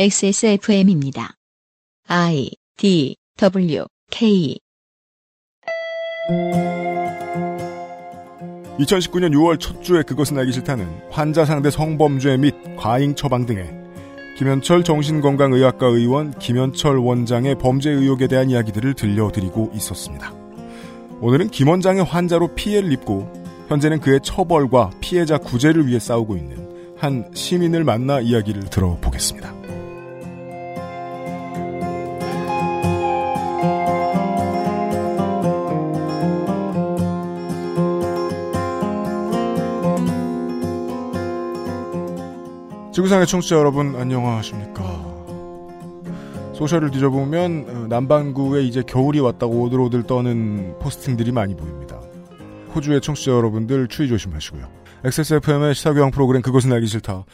XSFM입니다. I D W K 2019년 6월 첫 주에 그것은 알기 싫다는 환자 상대 성범죄 및 과잉 처방 등의 김현철 정신건강의학과 의원 김현철 원장의 범죄 의혹에 대한 이야기들을 들려드리고 있었습니다. 오늘은 김 원장의 환자로 피해를 입고 현재는 그의 처벌과 피해자 구제를 위해 싸우고 있는 한 시민을 만나 이야기를 들어보겠습니다. 지구상의 청취자 여러분 안녕하십니까. 소셜을 뒤져보면 어, 남반구에 이제 겨울이 왔다고 오들오들 떠는 포스팅들이 많이 보입니다. 호주의 청취자 여러분들 추위 조심하시고요. XSFM의 시사교양 프로그램 그것은 알기 싫다.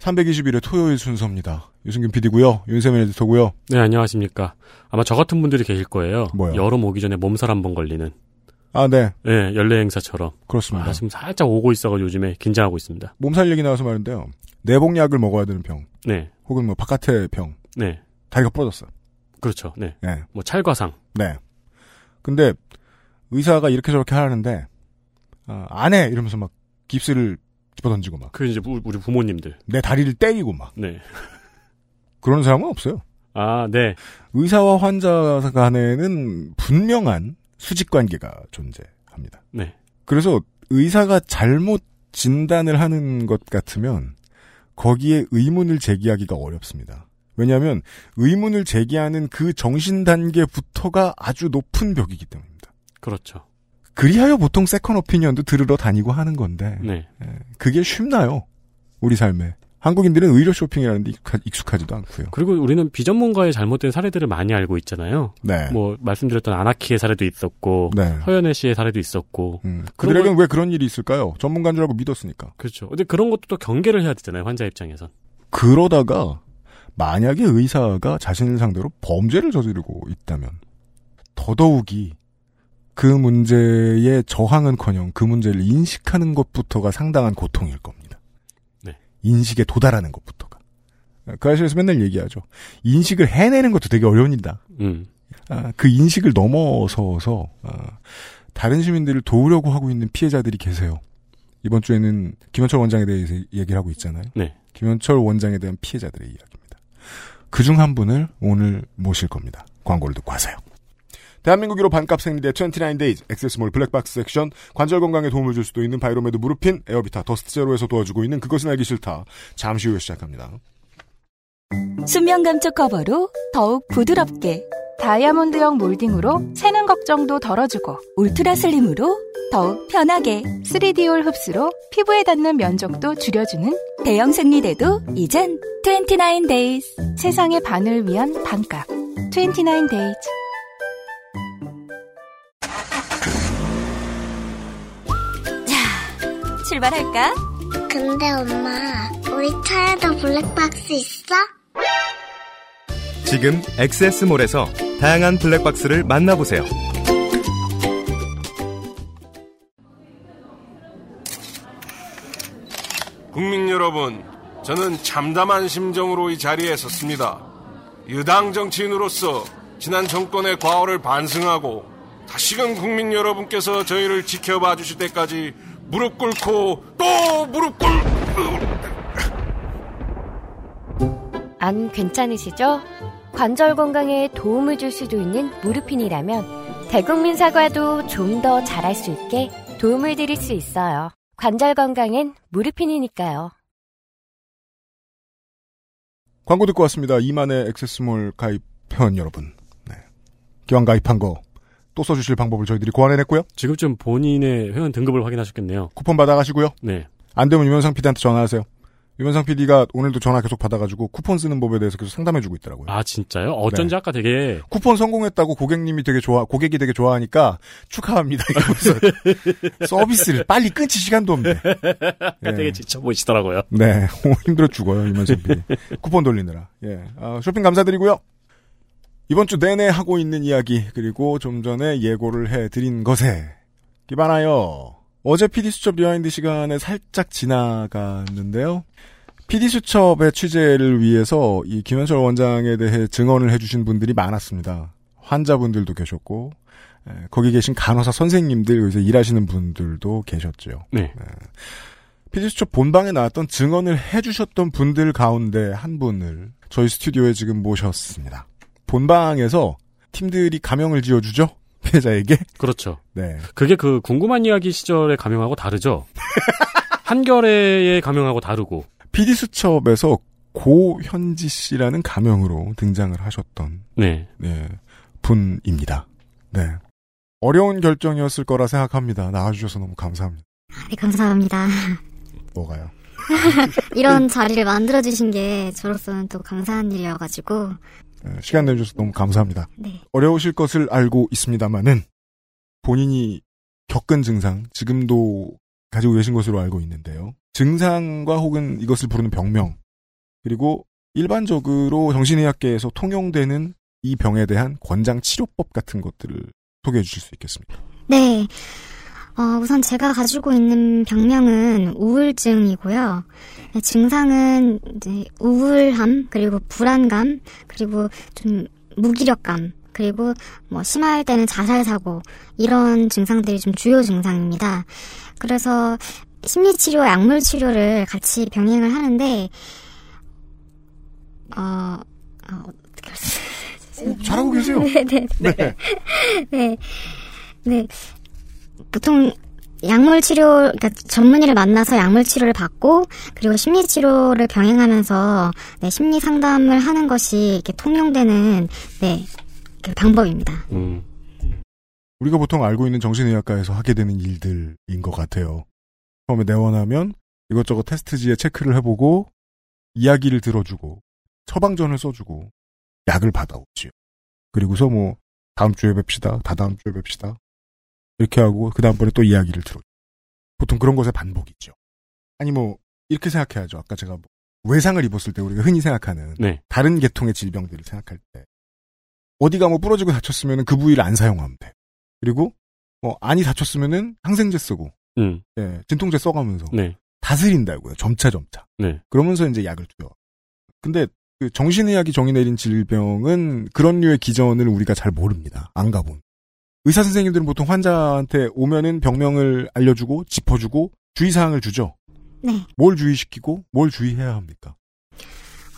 321회 토요일 순서입니다. 유승균 PD고요. 윤세민 에디터고요. 네, 안녕하십니까. 아마 저 같은 분들이 계실 거예요. 뭐요? 여름 오기 전에 몸살 한 번 걸리는. 아, 네. 네, 연례 행사처럼. 그렇습니다. 아, 지금 살짝 오고 있어가지고 요즘에 긴장하고 있습니다. 몸살 얘기 나와서 말인데요. 내복약을 먹어야 되는 병. 네, 혹은 뭐 바깥의 병. 네. 다리가 부러졌어요. 그렇죠. 네. 네. 뭐 찰과상. 네. 근데 의사가 이렇게 저렇게 하는데 아, 안 해! 이러면서 막 깁스를 집어던지고 막. 그 이제 우- 우리 부모님들. 내 다리를 때리고 막. 네. 그러는 사람은 없어요. 아, 네. 의사와 환자 간에는 분명한 수직 관계가 존재합니다. 네. 그래서 의사가 잘못 진단을 하는 것 같으면 거기에 의문을 제기하기가 어렵습니다. 왜냐하면 의문을 제기하는 그 정신 단계부터가 아주 높은 벽이기 때문입니다. 그렇죠. 그리하여 보통 second opinion도 들으러 다니고 하는 건데 네. 그게 쉽나요? 우리 삶에. 한국인들은 의료 쇼핑이라는 데 익숙하, 익숙하지도 않고요. 그리고 우리는 비전문가의 잘못된 사례들을 많이 알고 있잖아요. 네. 뭐 말씀드렸던 안아키의 사례도 있었고 네. 허현회 씨의 사례도 있었고 음, 그들에겐 왜 그런 일이 있을까요? 전문가인 줄 알고 믿었으니까. 그렇죠. 근데 그런 것도 또 경계를 해야 되잖아요. 환자 입장에선. 그러다가 만약에 의사가 자신을 상대로 범죄를 저지르고 있다면 더더욱이 그 문제에 저항은커녕 그 문제를 인식하는 것부터가 상당한 고통일 겁니다. 네. 인식에 도달하는 것부터가. 그 아시에서 맨날 얘기하죠. 인식을 해내는 것도 되게 어려운 일이다. 음. 아, 그 인식을 넘어서서 아, 다른 시민들을 도우려고 하고 있는 피해자들이 계세요. 이번 주에는 김현철 원장에 대해서 얘기를 하고 있잖아요. 네. 김현철 원장에 대한 피해자들의 이야기입니다. 그 중 한 분을 오늘 모실 겁니다. 광고를 듣고 하세요. 대한민국 1호 반값 생리대 29days XS몰 블랙박스 섹션 관절 건강에 도움을 줄 수도 있는 바이로메드 무르핀 에어비타 더스트 제로에서 도와주고 있는 그것은 알기 싫다. 잠시 후에 시작합니다. 수면 감촉 커버로 더욱 부드럽게 다이아몬드형 몰딩으로 새는 걱정도 덜어주고 ultra slim으로 더욱 편하게 3D올 흡수로 피부에 닿는 면적도 줄여주는 대형 생리대도 이젠 29 days 세상의 반을 위한 반값 29 출발할까? 근데 엄마, 우리 차에도 블랙박스 있어? 지금 엑세스몰에서 다양한 블랙박스를 만나보세요. 국민 여러분, 저는 참담한 심정으로 이 자리에 섰습니다. 여당 정치인으로서 지난 정권의 과오를 반성하고 다시금 국민 여러분께서 저희를 지켜봐 주실 때까지 무릎 꿇고 또 무릎 꿇... 안 괜찮으시죠? 관절 건강에 도움을 줄 수도 있는 무르핀이라면 대국민 사과도 좀 더 잘할 수 있게 도움을 드릴 수 있어요. 관절 건강엔 무르핀이니까요. 광고 듣고 왔습니다. 이만의 액세스몰 가입 회원 여러분. 네. 기왕 가입한 거 또 써주실 방법을 저희들이 고안해냈고요. 지금쯤 본인의 회원 등급을 확인하셨겠네요. 쿠폰 받아가시고요. 네. 안 되면 유면상 PD한테 전화하세요. 유면상 PD가 오늘도 전화 계속 받아가지고 쿠폰 쓰는 법에 대해서 계속 상담해주고 있더라고요. 아, 진짜요? 어쩐지 네. 아까 되게 쿠폰 성공했다고 고객님이 되게 좋아, 고객이 되게 좋아하니까 축하합니다. 이러면서 서비스를 빨리 끊지 시간도 없네. 예. 되게 지쳐 보이시더라고요. 네, 오, 힘들어 죽어요, 유면상 PD. 쿠폰 돌리느라. 예, 아, 쇼핑 감사드리고요. 이번 주 내내 하고 있는 이야기, 그리고 좀 전에 예고를 해드린 것에 기반하여 어제 PD 수첩 rewind 시간에 살짝 지나갔는데요. PD수첩의 취재를 위해서 이 김현철 원장에 대해 증언을 해주신 분들이 많았습니다. 환자분들도 계셨고, 에, 거기 계신 간호사 선생님들, 여기서 일하시는 분들도 계셨죠. 네. PD수첩 본방에 나왔던 증언을 해주셨던 분들 가운데 한 분을 저희 스튜디오에 지금 모셨습니다. 본방에서 팀들이 가명을 지어주죠? 피해자에게? 그렇죠. 네. 그게 그 궁금한 이야기 시절의 가명하고 다르죠. 한겨레의 가명하고 다르고. PD수첩에서 고현지 씨라는 가명으로 등장을 하셨던 네. 네, 분입니다. 네. 어려운 결정이었을 거라 생각합니다. 나와주셔서 너무 감사합니다. 네, 감사합니다. 뭐가요? 이런 자리를 만들어주신 게 저로서는 또 감사한 일이어가지고. 네, 시간 내주셔서 너무 감사합니다. 네. 어려우실 것을 알고 있습니다만은 본인이 겪은 증상, 지금도 가지고 계신 것으로 알고 있는데요. 증상과 혹은 이것을 부르는 병명, 그리고 일반적으로 정신의학계에서 통용되는 이 병에 대한 권장 치료법 같은 것들을 소개해 주실 수 있겠습니까? 네. 어, 우선 제가 가지고 있는 병명은 우울증이고요. 네, 증상은 이제 우울함, 그리고 불안감, 그리고 좀 무기력감, 그리고 뭐 심할 때는 자살 사고 이런 증상들이 좀 주요 증상입니다. 그래서 심리 치료, 약물 치료를 같이 병행을 하는데 어, 어 어떻게 할 수? 어, 잘하고 계세요. 네, 네, 네. 네. 네. 네. 보통 약물 치료, 그러니까 전문의를 만나서 약물 치료를 받고 그리고 심리 치료를 병행하면서 네, 심리 상담을 하는 것이 이렇게 통용되는 네, 그 방법입니다. 음. 우리가 보통 알고 있는 정신의학과에서 하게 되는 일들인 것 같아요. 처음에 내원하면 이것저것 테스트지에 체크를 해보고 이야기를 들어주고 처방전을 써주고 약을 받아오지요. 그리고서 뭐 다음 주에 뵙시다, 다다음 주에 뵙시다 이렇게 하고 그 다음번에 또 이야기를 들어. 보통 그런 것의 반복이죠. 아니 뭐 이렇게 생각해야죠. 아까 제가 뭐 외상을 입었을 때 우리가 흔히 생각하는 네. 다른 계통의 질병들을 생각할 때 어디가 뭐 부러지고 다쳤으면 그 부위를 안 사용하면 돼. 그리고 뭐 안이 다쳤으면은 항생제 쓰고 음. 예, 진통제 써가면서 네. 다스린다고요. 점차 점차. 네. 그러면서 이제 약을 줘요. 근데 그 정신의학이 정의 내린 질병은 그런 류의 기전을 우리가 잘 모릅니다. 안 가본. 의사 선생님들은 보통 환자한테 오면은 병명을 알려주고 짚어주고 주의사항을 주죠. 네. 뭘 주의시키고 뭘 주의해야 합니까?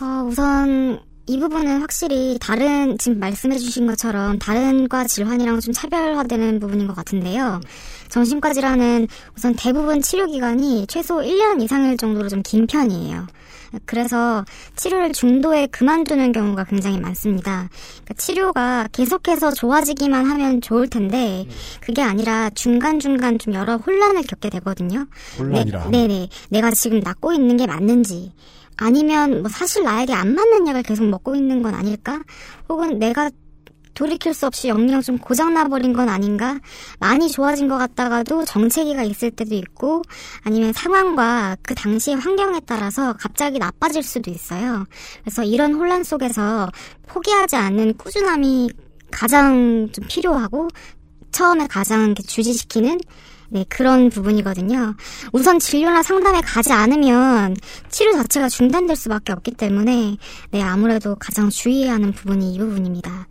어, 우선 이 부분은 확실히 다른 지금 말씀해 주신 것처럼 다른 과 질환이랑 좀 차별화되는 부분인 것 같은데요. 정신과 질환은 우선 대부분 치료 기간이 최소 1년 이상일 정도로 좀 긴 편이에요. 그래서 치료를 중도에 그만두는 경우가 굉장히 많습니다. 그러니까 치료가 계속해서 좋아지기만 하면 좋을 텐데 그게 아니라 중간 중간 좀 여러 혼란을 겪게 되거든요. 혼란이라. 네, 네네. 내가 지금 낫고 있는 게 맞는지 아니면 뭐 사실 나에게 안 맞는 약을 계속 먹고 있는 건 아닐까? 혹은 내가 돌이킬 수 없이 영영 좀 고장나버린 건 아닌가? 많이 좋아진 것 같다가도 정체기가 있을 때도 있고, 아니면 상황과 그 당시의 환경에 따라서 갑자기 나빠질 수도 있어요. 그래서 이런 혼란 속에서 포기하지 않는 꾸준함이 가장 좀 필요하고, 처음에 가장 주지시키는 네, 그런 부분이거든요. 우선 진료나 상담에 가지 않으면 치료 자체가 중단될 수밖에 없기 때문에, 네, 아무래도 가장 주의해야 하는 부분이 이 부분입니다.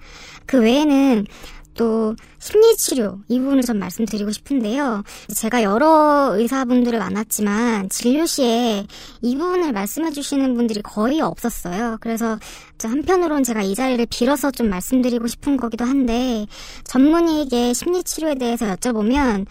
그 외에는 또 심리치료 이 부분을 좀 말씀드리고 싶은데요. 제가 여러 의사분들을 만났지만 진료 시에 이 부분을 말씀해 주시는 분들이 거의 없었어요. 그래서 한편으로는 제가 이 자리를 빌어서 좀 말씀드리고 싶은 거기도 한데 전문의에게 심리치료에 대해서 여쭤보면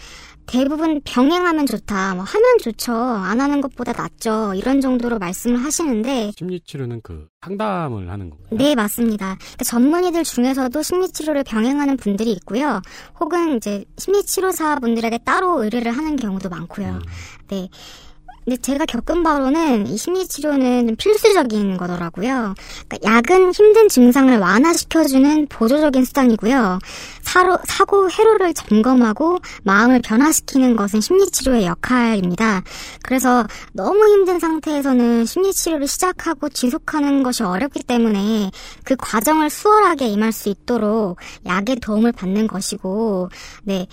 대부분 병행하면 좋다, 뭐 하면 좋죠, 안 하는 것보다 낫죠, 이런 정도로 말씀을 하시는데 심리치료는 그 상담을 하는 건가요? 네, 맞습니다. 그러니까 전문의들 중에서도 심리치료를 병행하는 분들이 있고요. 혹은 이제 심리치료사 분들에게 따로 의뢰를 하는 경우도 많고요. 음. 네. 근데 제가 겪은 바로는 이 심리치료는 필수적인 거더라고요. 그러니까 약은 힘든 증상을 완화시켜주는 보조적인 수단이고요. 사로, 사고 회로를 점검하고 마음을 변화시키는 것은 심리치료의 역할입니다. 그래서 너무 힘든 상태에서는 심리치료를 시작하고 지속하는 것이 어렵기 때문에 그 과정을 수월하게 임할 수 있도록 약의 도움을 받는 것이고, 네.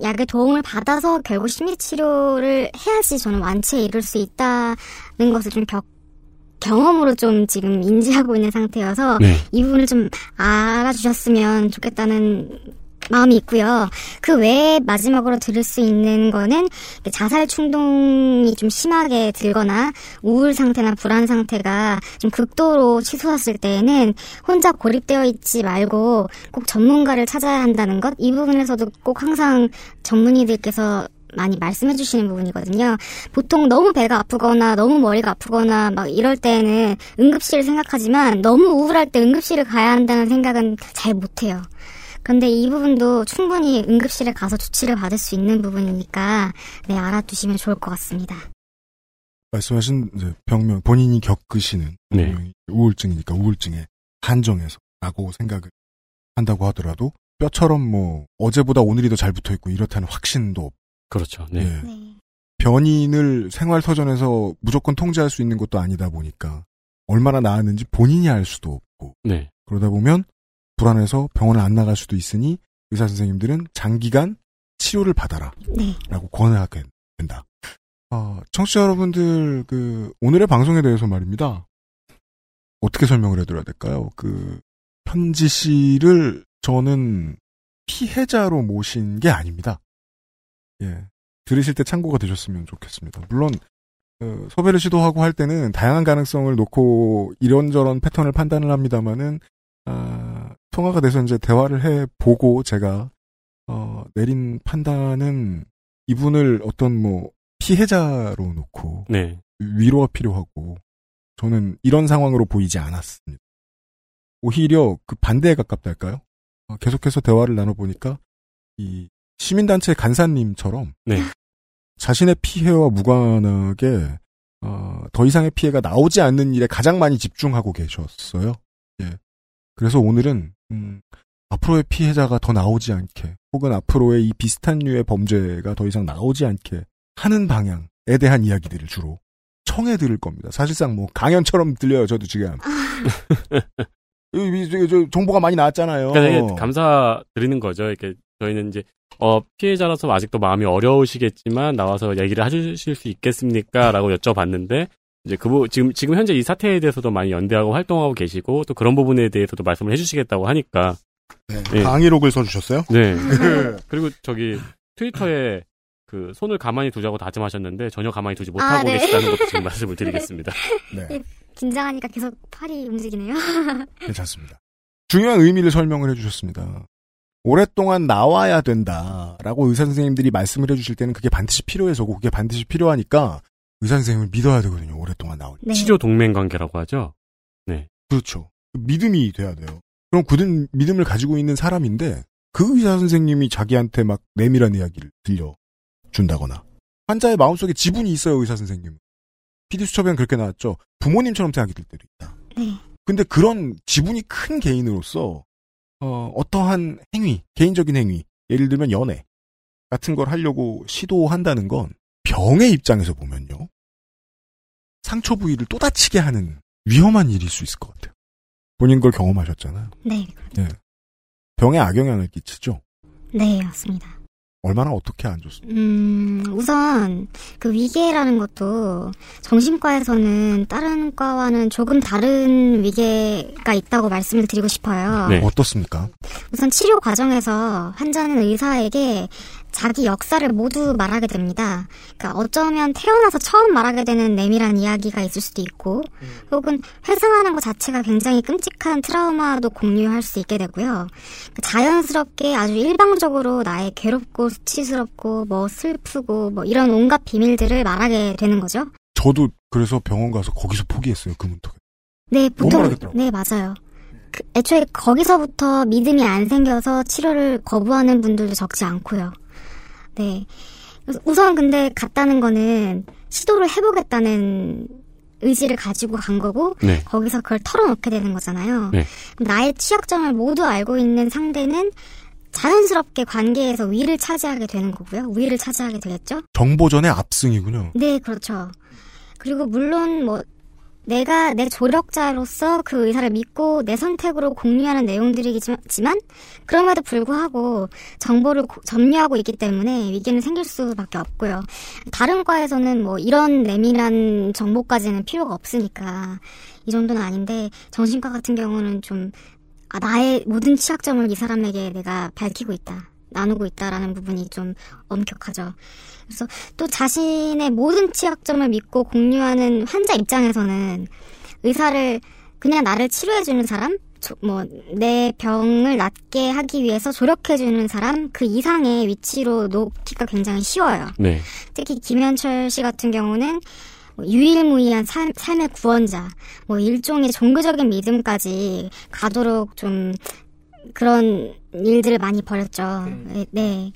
약의 도움을 받아서 결국 심리치료를 해야지 저는 완치에 이를 수 있다는 것을 좀 겪, 경험으로 좀 지금 인지하고 있는 상태여서 네. 이 부분을 좀 알아주셨으면 좋겠다는 마음이 있고요. 그 외에 마지막으로 들을 수 있는 거는 자살 충동이 좀 심하게 들거나 우울 상태나 불안 상태가 좀 극도로 치솟았을 때에는 혼자 고립되어 있지 말고 꼭 전문가를 찾아야 한다는 것. 이 부분에서도 꼭 항상 전문의들께서 많이 말씀해 주시는 부분이거든요. 보통 너무 배가 아프거나 너무 머리가 아프거나 막 이럴 때는 응급실을 생각하지만 너무 우울할 때 응급실을 가야 한다는 생각은 잘 못해요. 그런데 이 부분도 충분히 응급실에 가서 조치를 받을 수 있는 부분이니까 네 알아두시면 좋을 것 같습니다. 말씀하신 병명 본인이 겪으시는 네. 우울증이니까 우울증의 한정에서 라고 생각을 한다고 하더라도 뼈처럼 뭐 어제보다 오늘이 더 잘 붙어 있고 이렇다는 확신도 없고 그렇죠. 네. 예. 변인을 생활 터전에서 무조건 통제할 수 있는 것도 아니다 보니까 얼마나 나았는지 본인이 알 수도 없고 네. 그러다 보면 불안해서 병원을 안 나갈 수도 있으니 의사 선생님들은 장기간 치료를 받아라. 네. 라고 권하게 된다. 아, 청취자 여러분들, 그, 오늘의 방송에 대해서 말입니다. 어떻게 설명을 해드려야 될까요? 그, 편지 씨를 저는 피해자로 모신 게 아닙니다. 예. 들으실 때 참고가 되셨으면 좋겠습니다. 물론, 어, 섭외를 시도하고 할 때는 다양한 가능성을 놓고 이런저런 패턴을 판단을 합니다만은, 아, 통화가 돼서 이제 대화를 해 보고 제가, 어, 내린 판단은 이분을 어떤 뭐, 피해자로 놓고, 네. 위로가 필요하고, 저는 이런 상황으로 보이지 않았습니다. 오히려 그 반대에 가깝달까요? 어, 계속해서 대화를 나눠보니까, 이, 시민단체 간사님처럼, 네. 자신의 피해와 무관하게, 어, 더 이상의 피해가 나오지 않는 일에 가장 많이 집중하고 계셨어요. 예. 그래서 오늘은, 음, 앞으로의 피해자가 더 나오지 않게, 혹은 앞으로의 이 비슷한 류의 범죄가 더 이상 나오지 않게 하는 방향에 대한 이야기들을 주로 청해 들을 겁니다. 사실상 뭐 강연처럼 들려요, 저도 지금. 저 정보가 많이 나왔잖아요. 그러니까 이게 감사 드리는 거죠. 이렇게 저희는 이제 어, 피해자라서 아직도 마음이 어려우시겠지만 나와서 얘기를 해주실 수 있겠습니까?라고 여쭤봤는데 이제 그 부- 지금 지금 현재 이 사태에 대해서도 많이 연대하고 활동하고 계시고 또 그런 부분에 대해서도 말씀을 해주시겠다고 하니까 네. 강의록을 써주셨어요? 네. 그리고 저기 트위터에 그 손을 가만히 두자고 다짐하셨는데 전혀 가만히 두지 못하고 아, 네. 계시다는 것도 지금 말씀을 드리겠습니다. 네. 긴장하니까 계속 팔이 움직이네요. 괜찮습니다. 중요한 의미를 설명을 해주셨습니다. 오랫동안 나와야 된다라고 의사 선생님들이 말씀을 해주실 때는 그게 반드시 필요해서고 그게 반드시 필요하니까 의사 선생님을 믿어야 되거든요. 오랫동안 나올 때. 네. 치료 동맹 관계라고 하죠. 네. 그렇죠. 믿음이 돼야 돼요. 그럼 굳은 믿음을 가지고 있는 사람인데 그 의사 선생님이 자기한테 막 내밀한 이야기를 들려 준다거나 환자의 마음속에 지분이 있어요. 의사 선생님은. 피디 수첩에는 그렇게 나왔죠. 부모님처럼 생각이 들 때도 있다. 네. 근데 그런 지분이 큰 개인으로서 어, 어떠한 행위, 개인적인 행위, 예를 들면 연애 같은 걸 하려고 시도한다는 건 병의 입장에서 보면요. 상처 부위를 또 다치게 하는 위험한 일일 수 있을 것 같아요. 본인 걸 경험하셨잖아요. 네. 예. 병에 악영향을 끼치죠. 네, 맞습니다. 얼마나 어떻게 안 좋습니까? 음, 우선 그 위계라는 것도 정신과에서는 다른 과와는 조금 다른 위계가 있다고 말씀을 드리고 싶어요. 네. 어떻습니까? 우선 치료 과정에서 환자는 의사에게 자기 역사를 모두 말하게 됩니다. 그러니까 어쩌면 태어나서 처음 말하게 되는 내밀한 이야기가 있을 수도 있고, 혹은 회상하는 것 자체가 굉장히 끔찍한 트라우마도 공유할 수 있게 되고요. 자연스럽게 아주 일방적으로 나의 괴롭고 수치스럽고 뭐 슬프고 뭐 이런 온갖 비밀들을 말하게 되는 거죠. 저도 그래서 병원 가서 거기서 포기했어요. 그 문턱에. 네, 못 보통. 네 맞아요. 그, 애초에 거기서부터 믿음이 안 생겨서 치료를 거부하는 분들도 적지 않고요. 네. 우선 근데 갔다는 거는 시도를 해보겠다는 의지를 가지고 간 거고 네. 거기서 그걸 털어놓게 되는 거잖아요. 네. 나의 취약점을 모두 알고 있는 상대는 자연스럽게 관계에서 위를 차지하게 되는 거고요. 위를 차지하게 되겠죠. 정보전의 압승이군요. 네, 그렇죠. 그리고 물론 뭐 내가 내 조력자로서 그 의사를 믿고 내 선택으로 공유하는 내용들이지만 그럼에도 불구하고 정보를 고- 점유하고 있기 때문에 위기는 생길 수밖에 없고요. 다른 과에서는 뭐 이런 내밀한 정보까지는 필요가 없으니까 이 정도는 아닌데 정신과 같은 경우는 좀 아, 나의 모든 취약점을 이 사람에게 내가 밝히고 있다. 나누고 있다라는 부분이 좀 엄격하죠. 그래서 또 자신의 모든 취약점을 믿고 공유하는 환자 입장에서는 의사를 그냥 나를 치료해주는 사람, 뭐 내 병을 낫게 하기 위해서 조력해주는 사람 그 이상의 위치로 놓기가 굉장히 쉬워요. 네. 특히 김현철 씨 같은 경우는 뭐 유일무이한 삶, 삶의 구원자, 뭐 일종의 종교적인 믿음까지 가도록 좀 그런 일들을 많이 벌였죠. 네. 네.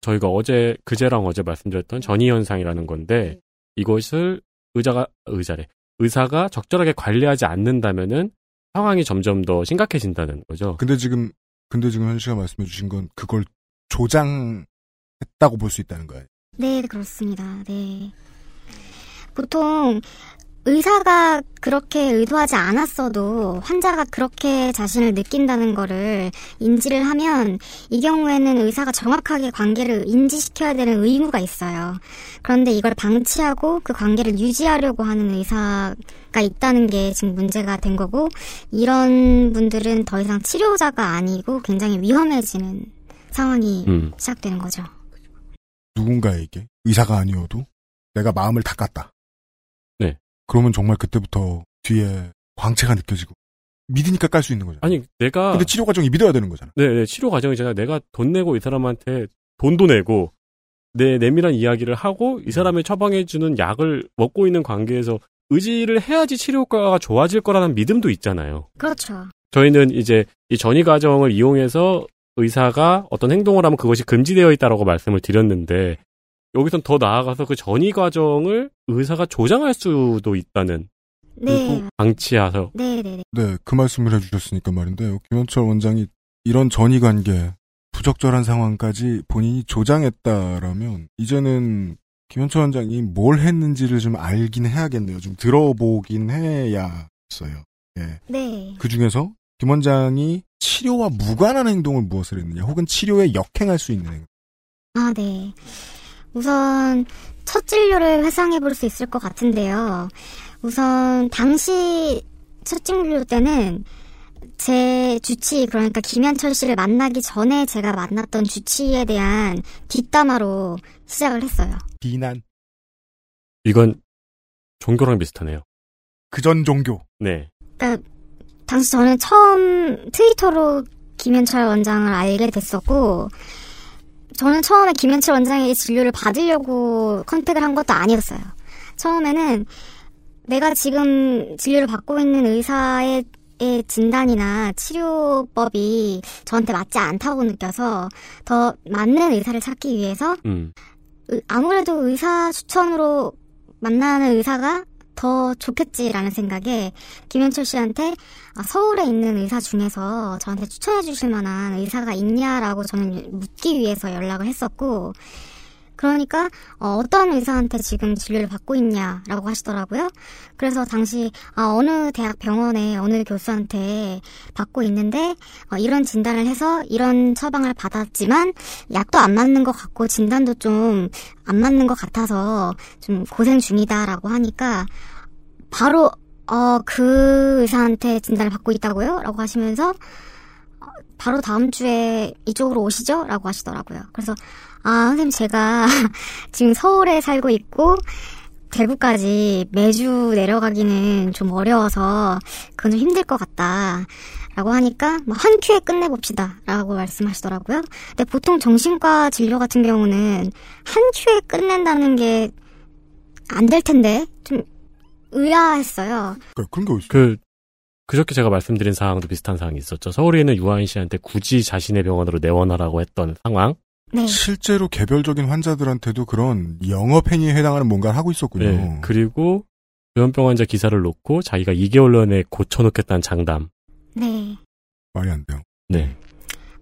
저희가 어제 그제랑 어제 말씀드렸던 전이 현상이라는 건데 이것을 의자가 의자래 의사가 적절하게 관리하지 않는다면은 상황이 점점 더 심각해진다는 거죠. 근데 지금 근데 지금 현 씨가 말씀해 주신 건 그걸 조장했다고 볼 수 있다는 거예요. 네, 그렇습니다. 네. 보통 의사가 그렇게 의도하지 않았어도 환자가 그렇게 자신을 느낀다는 거를 인지를 하면 이 경우에는 의사가 정확하게 관계를 인지시켜야 되는 의무가 있어요. 그런데 이걸 방치하고 그 관계를 유지하려고 하는 의사가 있다는 게 지금 문제가 된 거고 이런 분들은 더 이상 치료자가 아니고 굉장히 위험해지는 상황이 음. 시작되는 거죠. 누군가에게 의사가 아니어도 내가 마음을 닦았다. 네. 그러면 정말 그때부터 뒤에 광채가 느껴지고 믿으니까 깔 수 있는 거잖아. 아니 내가 근데 치료 과정이 믿어야 되는 거잖아. 네, 네, 치료 과정이잖아. 내가 돈 내고 이 사람한테 돈도 내고 내 내밀한 이야기를 하고 이 사람이 처방해 주는 약을 먹고 있는 관계에서 의지를 해야지 치료 효과가 좋아질 거라는 믿음도 있잖아요. 그렇죠. 저희는 이제 이 전이 과정을 이용해서 의사가 어떤 행동을 하면 그것이 금지되어 있다라고 말씀을 드렸는데 여기선 더 나아가서 그 전이 과정을 의사가 조장할 수도 있다는 네. 방치해서 네, 네, 네. 네, 그 말씀을 해주셨으니까 말인데요. 김현철 원장이 이런 전이 관계, 부적절한 상황까지 본인이 조장했다라면 이제는 김현철 원장이 뭘 했는지를 좀 알긴 해야겠네요. 좀 들어보긴 해야겠어요. 예. 네. 그 중에서 김 원장이 치료와 무관한 행동을 무엇을 했느냐, 혹은 치료에 역행할 수 있는 행동. 아, 네. 우선 첫 진료를 회상해 볼 수 있을 것 같은데요. 우선 당시 첫 진료 때는 제 주치 그러니까 김현철 씨를 만나기 전에 제가 만났던 주치에 대한 뒷담화로 시작을 했어요. 비난. 이건 종교랑 비슷하네요. 그전 종교. 네. 그러니까 당시 저는 처음 트위터로 김현철 원장을 알게 됐었고 저는 처음에 김현철 원장에게 진료를 받으려고 컨택을 한 것도 아니었어요. 처음에는 내가 지금 진료를 받고 있는 의사의 의 진단이나 치료법이 저한테 맞지 않다고 느껴서 더 맞는 의사를 찾기 위해서 음. 의- 아무래도 의사 추천으로 만나는 의사가 더 좋겠지라는 생각에 김현철 씨한테 아, 서울에 있는 의사 중에서 저한테 추천해 주실 만한 의사가 있냐라고 저는 묻기 위해서 연락을 했었고 그러니까 어, 떤 의사한테 지금 진료를 받고 있냐라고 하시더라고요. 그래서 당시 아, 어느 대학 병원에 어느 교수한테 받고 있는데 어, 이런 진단을 해서 이런 처방을 받았지만 약도 안 맞는 것 같고 진단도 좀 안 맞는 것 같아서 좀 고생 중이다라고 하니까 바로 어, 그 의사한테 진단을 받고 있다고요? 라고 하시면서 어, 바로 다음 주에 이쪽으로 오시죠? 라고 하시더라고요. 그래서 아, 선생님 제가 지금 서울에 살고 있고 대구까지 매주 내려가기는 좀 어려워서 그건 좀 힘들 것 같다. 라고 하니까 뭐 한 큐에 끝내봅시다. 라고 말씀하시더라고요. 근데 보통 정신과 진료 같은 경우는 한 큐에 끝낸다는 게 안 될 텐데 좀 의아했어요. 그러니까 그런 게 어딨어. 그 그저께 제가 말씀드린 사항도 비슷한 사항이 있었죠. 서울에 있는 유아인 씨한테 굳이 자신의 병원으로 내원하라고 했던 상황. 네. 실제로 개별적인 환자들한테도 그런 영업 행위에 해당하는 뭔가를 하고 있었군요. 네. 그리고 조현병 환자 기사를 놓고 자기가 2개월 내에 고쳐놓겠다는 장담. 네. 말이 안 돼요. 네.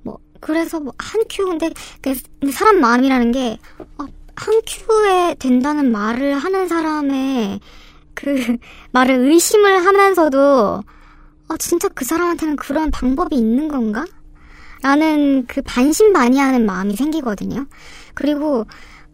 뭐 그래서 뭐 한큐 근데 그 근데 사람 마음이라는 게 어, 한 큐에 된다는 말을 하는 사람의 그 말을 의심을 하면서도 아, 진짜 그 사람한테는 그런 방법이 있는 건가? 라는 그 반신반의하는 마음이 생기거든요. 그리고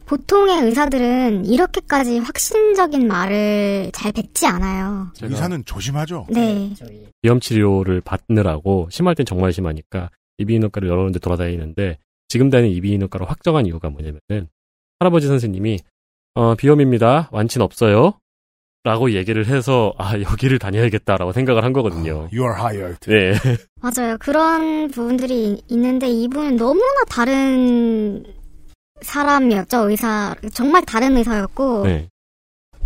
보통의 의사들은 이렇게까지 확신적인 말을 잘 뱉지 않아요. 의사는 조심하죠. 네. 비염 치료를 받느라고 심할 땐 정말 심하니까 이비인후과를 여러 군데 돌아다니는데 지금 다니는 이비인후과로 확정한 이유가 뭐냐면은 할아버지 선생님이 어, 비염입니다. 완치는 없어요. 라고 얘기를 해서 아 여기를 다녀야겠다라고 생각을 한 거거든요. You are hired. 네. 맞아요. 그런 부분들이 있는데 이분은 너무나 다른 사람이었죠. 의사 정말 다른 의사였고 네.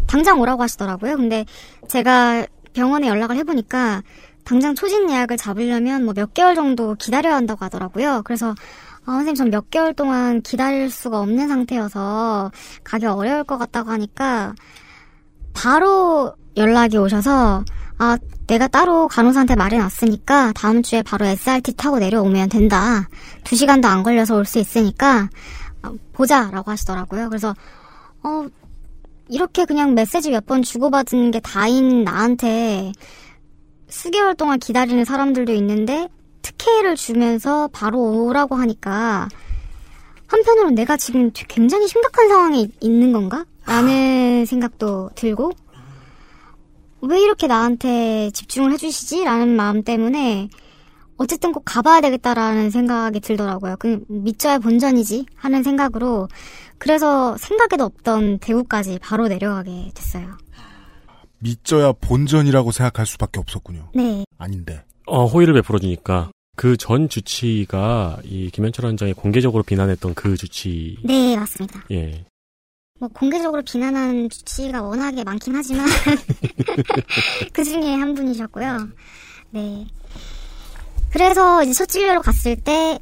당장 오라고 하시더라고요. 근데 제가 병원에 연락을 해보니까 당장 초진 예약을 잡으려면 뭐 몇 개월 정도 기다려야 한다고 하더라고요. 그래서 아, 선생님 전 몇 개월 동안 기다릴 수가 없는 상태여서 가기 어려울 것 같다고 하니까 바로 연락이 오셔서 아 내가 따로 간호사한테 말해놨으니까 다음 주에 바로 SRT 타고 내려오면 된다. 두 시간도 안 걸려서 올 수 있으니까 어, 보자라고 하시더라고요. 그래서 어 이렇게 그냥 메시지 몇 번 주고받은 게 다인 나한테 수개월 동안 기다리는 사람들도 있는데 특혜를 주면서 바로 오라고 하니까 한편으로는 내가 지금 굉장히 심각한 상황에 있는 건가? 라는 생각도 들고 왜 이렇게 나한테 집중을 해주시지? 라는 마음 때문에 어쨌든 꼭 가봐야 되겠다라는 생각이 들더라고요. 그냥 믿져야 본전이지 하는 생각으로 그래서 생각에도 없던 대구까지 바로 내려가게 됐어요. 믿져야 본전이라고 생각할 수밖에 없었군요. 네. 아닌데. 어, 호의를 베풀어 주니까 그 전 주치의가 이 김현철 원장이 공개적으로 비난했던 그 주치. 네, 맞습니다. 예. 뭐 공개적으로 비난한 주치의가 워낙에 많긴 하지만 그 중에 한 분이셨고요. 네. 그래서 이제 첫 진료로 갔을 때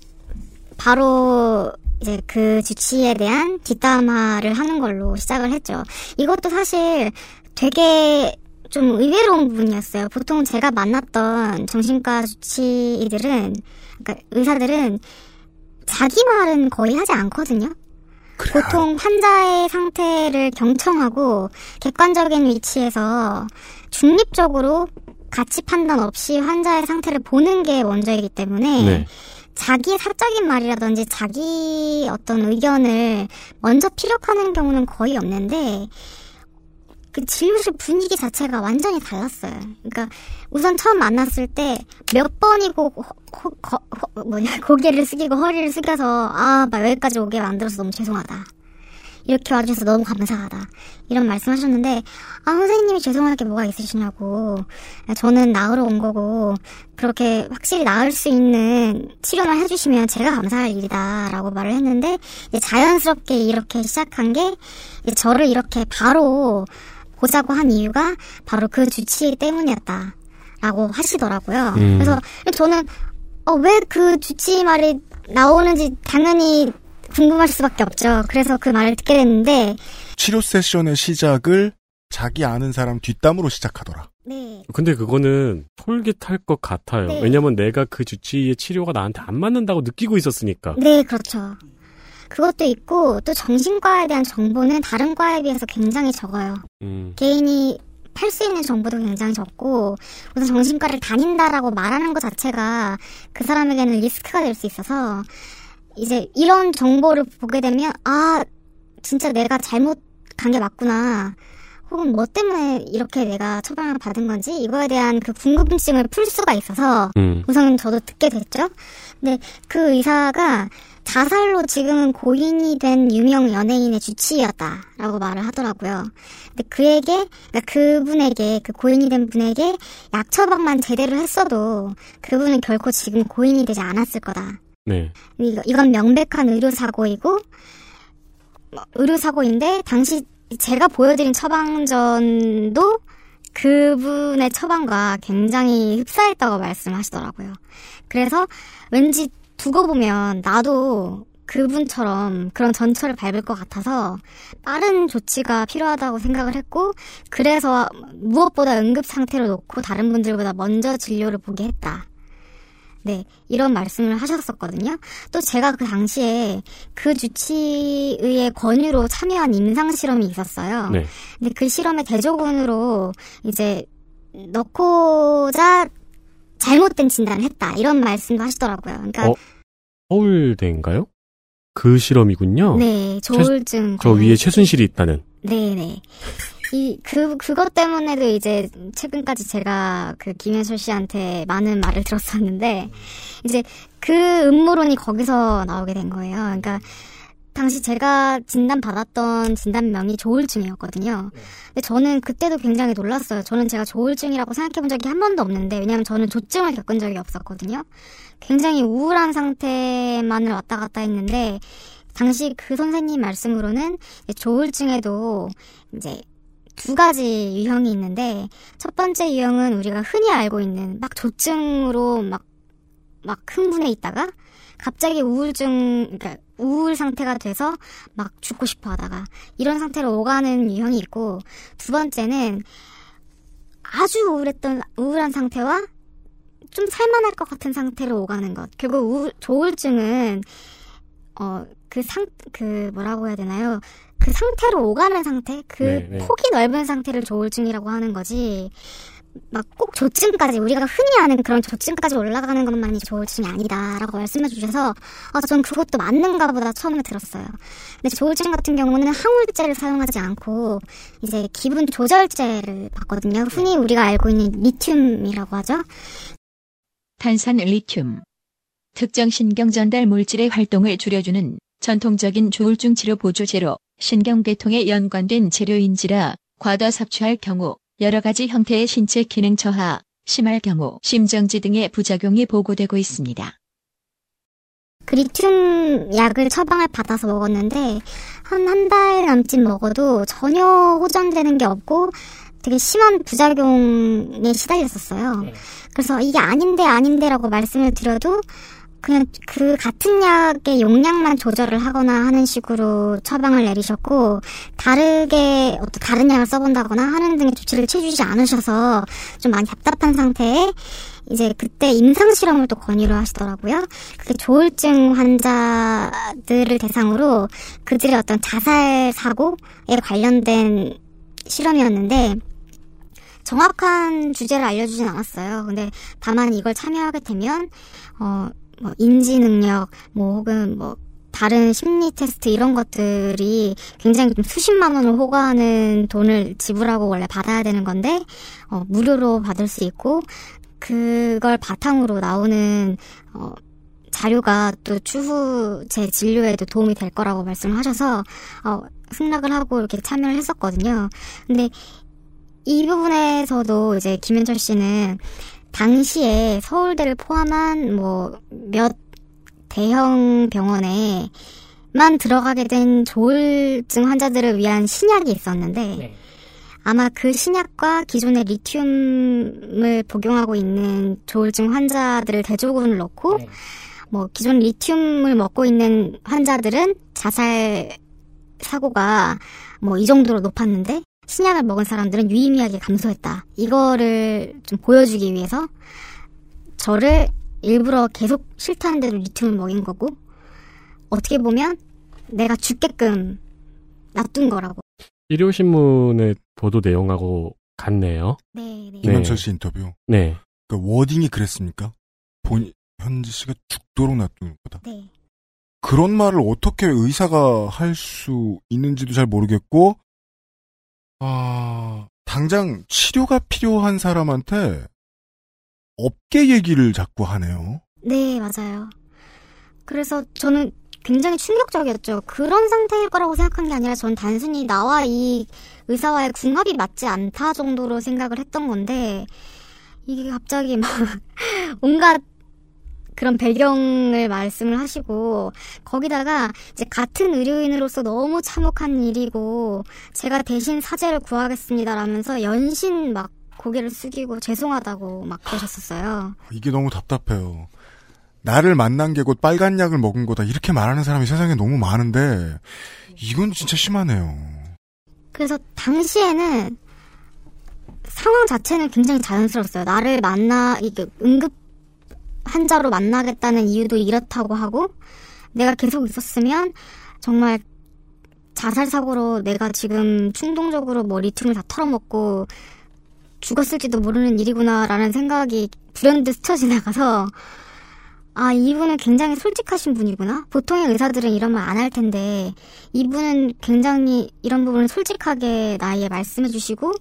바로 이제 그 주치의에 대한 뒷담화를 하는 걸로 시작을 했죠. 이것도 사실 되게 좀 의외로운 부분이었어요. 보통 제가 만났던 정신과 주치의들은, 그러니까 의사들은 자기 말은 거의 하지 않거든요. 보통 환자의 상태를 경청하고 객관적인 위치에서 중립적으로 가치 판단 없이 환자의 상태를 보는 게 먼저이기 때문에 네. 자기의 사적인 말이라든지 자기 어떤 의견을 먼저 피력하는 경우는 거의 없는데 그 진료실 분위기 자체가 완전히 달랐어요. 그러니까 우선 처음 만났을 때 몇 번이고 호, 호, 거, 호, 뭐냐 고개를 숙이고 허리를 숙여서 아나 여기까지 오게 만들어서 너무 죄송하다. 이렇게 와주셔서 너무 감사하다. 이런 말씀하셨는데 아 선생님이 죄송할 게 뭐가 있으시냐고 저는 나으러 온 거고 그렇게 확실히 나을 수 있는 치료만 해주시면 제가 감사할 일이다 라고 말을 했는데 자연스럽게 이렇게 시작한 게 저를 이렇게 바로 보자고 한 이유가 바로 그 주치의 때문이었다. 라고 하시더라고요. 음. 그래서 저는 어, 왜 그 주치의 말이 나오는지 당연히 궁금할 수밖에 없죠. 그래서 그 말을 듣게 됐는데 치료 세션의 시작을 자기 아는 사람 뒷담으로 시작하더라. 네. 근데 그거는 솔깃할 것 같아요. 네. 왜냐면 내가 그 주치의의 치료가 나한테 안 맞는다고 느끼고 있었으니까. 네, 그렇죠. 그것도 있고 또 정신과에 대한 정보는 다른 과에 비해서 굉장히 적어요. 음. 개인이 팔 수 있는 정보도 굉장히 적고 우선 정신과를 다닌다라고 말하는 것 자체가 그 사람에게는 리스크가 될 수 있어서 이제 이런 정보를 보게 되면 아 진짜 내가 잘못 간 게 맞구나 혹은 뭐 때문에 이렇게 내가 처방을 받은 건지 이거에 대한 그 궁금증을 풀 수가 있어서 음. 우선 저도 듣게 됐죠. 근데 그 의사가 자살로 지금은 고인이 된 유명 연예인의 주치의였다라고 말을 하더라고요. 근데 그에게, 그러니까 그분에게, 그 고인이 된 분에게 약 처방만 제대로 했어도 그분은 결코 지금 고인이 되지 않았을 거다. 네. 이건 명백한 의료 사고이고, 뭐, 의료 사고인데, 당시 제가 보여드린 처방전도 그분의 처방과 굉장히 흡사했다고 말씀하시더라고요. 그래서 왠지 두고 보면 나도 그분처럼 그런 전철을 밟을 것 같아서 빠른 조치가 필요하다고 생각을 했고 그래서 무엇보다 응급 상태로 놓고 다른 분들보다 먼저 진료를 보게 했다. 네, 이런 말씀을 하셨었거든요. 또 제가 그 당시에 그 주치의의 권유로 참여한 임상 실험이 있었어요. 네. 근데 그 실험의 대조군으로 이제 넣고자 잘못된 진단을 했다. 이런 말씀도 하시더라고요. 그러니까 어? 서울대인가요? 그 실험이군요. 네, 조울증. 저 위에 최순실이 있다는. 네 네. 이, 그, 그것 때문에도 이제 최근까지 제가 그 김현철 씨한테 많은 말을 들었었는데, 이제 그 음모론이 거기서 나오게 된 거예요. 그러니까, 당시 제가 진단받았던 진단명이 조울증이었거든요. 근데 저는 그때도 굉장히 놀랐어요. 저는 제가 조울증이라고 생각해 본 적이 한 번도 없는데, 왜냐면 저는 조증을 겪은 적이 없었거든요. 굉장히 우울한 상태만을 왔다 갔다 했는데, 당시 그 선생님 말씀으로는 조울증에도 이제 두 가지 유형이 있는데 첫 번째 유형은 우리가 흔히 알고 있는 막 조증으로 막 막 흥분해 있다가 갑자기 우울증 그러니까 우울 상태가 돼서 막 죽고 싶어 하다가 이런 상태로 오가는 유형이 있고 두 번째는 아주 우울했던 우울한 상태와 좀 살만할 것 같은 상태로 오가는 것. 결국 우울, 조울증은 어 그 상 그 뭐라고 해야 되나요? 그 상태로 오가는 상태, 그 네, 네. 폭이 넓은 상태를 조울증이라고 하는 거지. 막 꼭 조증까지 우리가 흔히 아는 그런 조증까지 올라가는 것만이 조울증이 아니다라고 말씀해 주셔서 아, 전 그것도 맞는가 보다 처음에 들었어요. 근데 조울증 같은 경우는 항우울제를 사용하지 않고 이제 기분 조절제를 받거든요. 흔히 우리가 알고 있는 리튬이라고 하죠. 탄산 리튬. 특정 신경 전달 물질의 활동을 줄여주는 전통적인 조울증 치료 보조제로 신경계통에 연관된 재료인지라 과다 섭취할 경우 여러 가지 형태의 신체 기능 저하, 심할 경우 심정지 등의 부작용이 보고되고 있습니다. 그 리튬 약을 처방을 받아서 먹었는데 한 한 달 남짓 먹어도 전혀 호전되는 게 없고 되게 심한 부작용에 시달렸었어요. 그래서 이게 아닌데 아닌데라고 말씀을 드려도 그냥 그 같은 약의 용량만 조절을 하거나 하는 식으로 처방을 내리셨고 다르게 어떤 다른 약을 써본다거나 하는 등의 조치를 취해주지 않으셔서 좀 많이 답답한 상태에 이제 그때 임상 실험을 또 권유를 하시더라고요. 그게 조울증 환자들을 대상으로 그들의 어떤 자살 사고에 관련된 실험이었는데 정확한 주제를 알려주진 않았어요. 근데 다만 이걸 참여하게 되면 어, 뭐 인지 능력, 뭐 혹은 뭐 다른 심리 테스트 이런 것들이 굉장히 좀 수십만 원을 호가하는 돈을 지불하고 원래 받아야 되는 건데 어, 무료로 받을 수 있고 그걸 바탕으로 나오는 어, 자료가 또 추후 제 진료에도 도움이 될 거라고 말씀을 하셔서 어, 승낙을 하고 이렇게 참여를 했었거든요. 근데 이 부분에서도 이제 김현철 씨는 당시에 서울대를 포함한 뭐 몇 대형 병원에만 들어가게 된 조울증 환자들을 위한 신약이 있었는데 아마 그 신약과 기존의 리튬을 복용하고 있는 조울증 환자들을 대조군을 넣고 뭐 기존 리튬을 먹고 있는 환자들은 자살 사고가 뭐 이 정도로 높았는데 신약을 먹은 사람들은 유의미하게 감소했다. 이거를 좀 보여주기 위해서 저를 일부러 계속 싫다는데도 리튬을 먹인 거고 어떻게 보면 내가 죽게끔 놔둔 거라고. 일요신문의 보도 내용하고 같네요. 네, 네. 김현철 씨 인터뷰. 네. 그 워딩이 그랬습니까? 본 현지 씨가 죽도록 놔두는 거다. 네. 그런 말을 어떻게 의사가 할 수 있는지도 잘 모르겠고, 아, 당장 치료가 필요한 사람한테 업계 얘기를 자꾸 하네요. 네, 맞아요. 그래서 저는 굉장히 충격적이었죠. 그런 상태일 거라고 생각한 게 아니라 전 단순히 나와 이 의사와의 궁합이 맞지 않다 정도로 생각을 했던 건데, 이게 갑자기 막 온갖 그런 배경을 말씀을 하시고 거기다가 이제 같은 의료인으로서 너무 참혹한 일이고 제가 대신 사죄를 구하겠습니다라면서 연신 막 고개를 숙이고 죄송하다고 막 그러셨었어요. 이게 너무 답답해요. 나를 만난 게 곧 빨간 약을 먹은 거다. 이렇게 말하는 사람이 세상에 너무 많은데, 이건 진짜 심하네요. 그래서 당시에는 상황 자체는 굉장히 자연스러웠어요. 나를 만나, 이게 응급 환자로 만나겠다는 이유도 이렇다고 하고 내가 계속 있었으면 정말 자살 사고로 내가 지금 충동적으로 뭐 리튬을 다 털어먹고 죽었을지도 모르는 일이구나라는 생각이 불현듯 스쳐 지나가서 아 이분은 굉장히 솔직하신 분이구나. 보통의 의사들은 이런 말 안 할 텐데 이분은 굉장히 이런 부분을 솔직하게 나에게 말씀해 주시고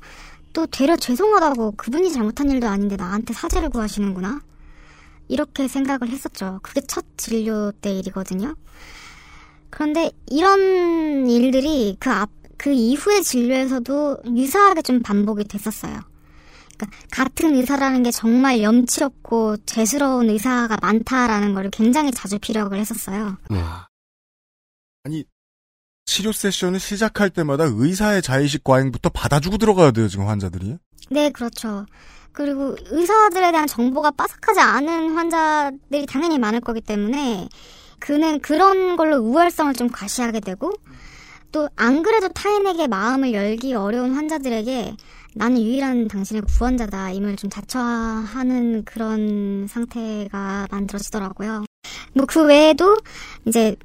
또 되려 죄송하다고 그분이 잘못한 일도 아닌데 나한테 사죄를 구하시는구나 이렇게 생각을 했었죠 그게 첫 진료 때 일이거든요 그런데 이런 일들이 그 앞, 그 이후의 진료에서도 유사하게 좀 반복이 됐었어요. 그러니까 같은 의사라는 게 정말 염치 없고 죄스러운 의사가 많다라는 걸 굉장히 자주 피력을 했었어요. 네. 아니 치료 세션을 시작할 때마다 의사의 자의식 과잉부터 받아주고 들어가야 돼요 지금 환자들이. 네, 그렇죠. 그리고 의사들에 대한 정보가 빠삭하지 않은 환자들이 당연히 많을 거기 때문에 그는 그런 걸로 우월성을 좀 과시하게 되고 또 안 그래도 타인에게 마음을 열기 어려운 환자들에게 나는 유일한 당신의 구원자다 임을 좀 자처하는 그런 상태가 만들어지더라고요. 뭐 그 외에도 이제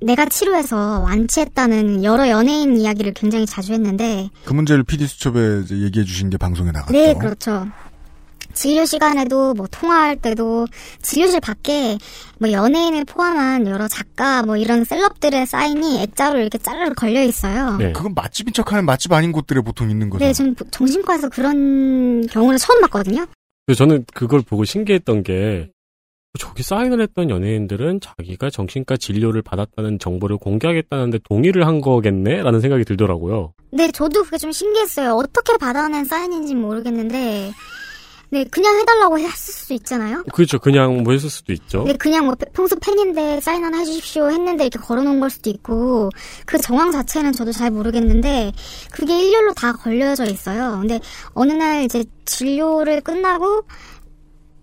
내가 치료해서 완치했다는 여러 연예인 이야기를 굉장히 자주 했는데 그 문제를 PD 수첩에 얘기해 주신 게 방송에 나갔죠. 네, 그렇죠. 진료 시간에도 뭐 통화할 때도 진료실 밖에 뭐 연예인을 포함한 여러 작가 뭐 이런 셀럽들의 사인이 액자로 이렇게 짜르르 걸려 있어요. 네. 그건 맛집인 척하는 맛집 아닌 곳들에 보통 있는 거죠. 네, 전 정신과에서 그런 경우를 처음 봤거든요. 저는 그걸 보고 신기했던 게 저기 사인을 했던 연예인들은 자기가 정신과 진료를 받았다는 정보를 공개하겠다는데 동의를 한 거겠네라는 생각이 들더라고요. 네, 저도 그게 좀 신기했어요. 어떻게 받아낸 사인인지 모르겠는데, 네, 그냥 해달라고 했을 수도 있잖아요. 그렇죠. 그냥 뭐 했을 수도 있죠. 네, 그냥 뭐 평소 팬인데 사인 하나 해주십시오 했는데 이렇게 걸어놓은 걸 수도 있고 그 정황 자체는 저도 잘 모르겠는데 그게 일렬로 다 걸려져 있어요. 근데 어느 날 이제 진료를 끝나고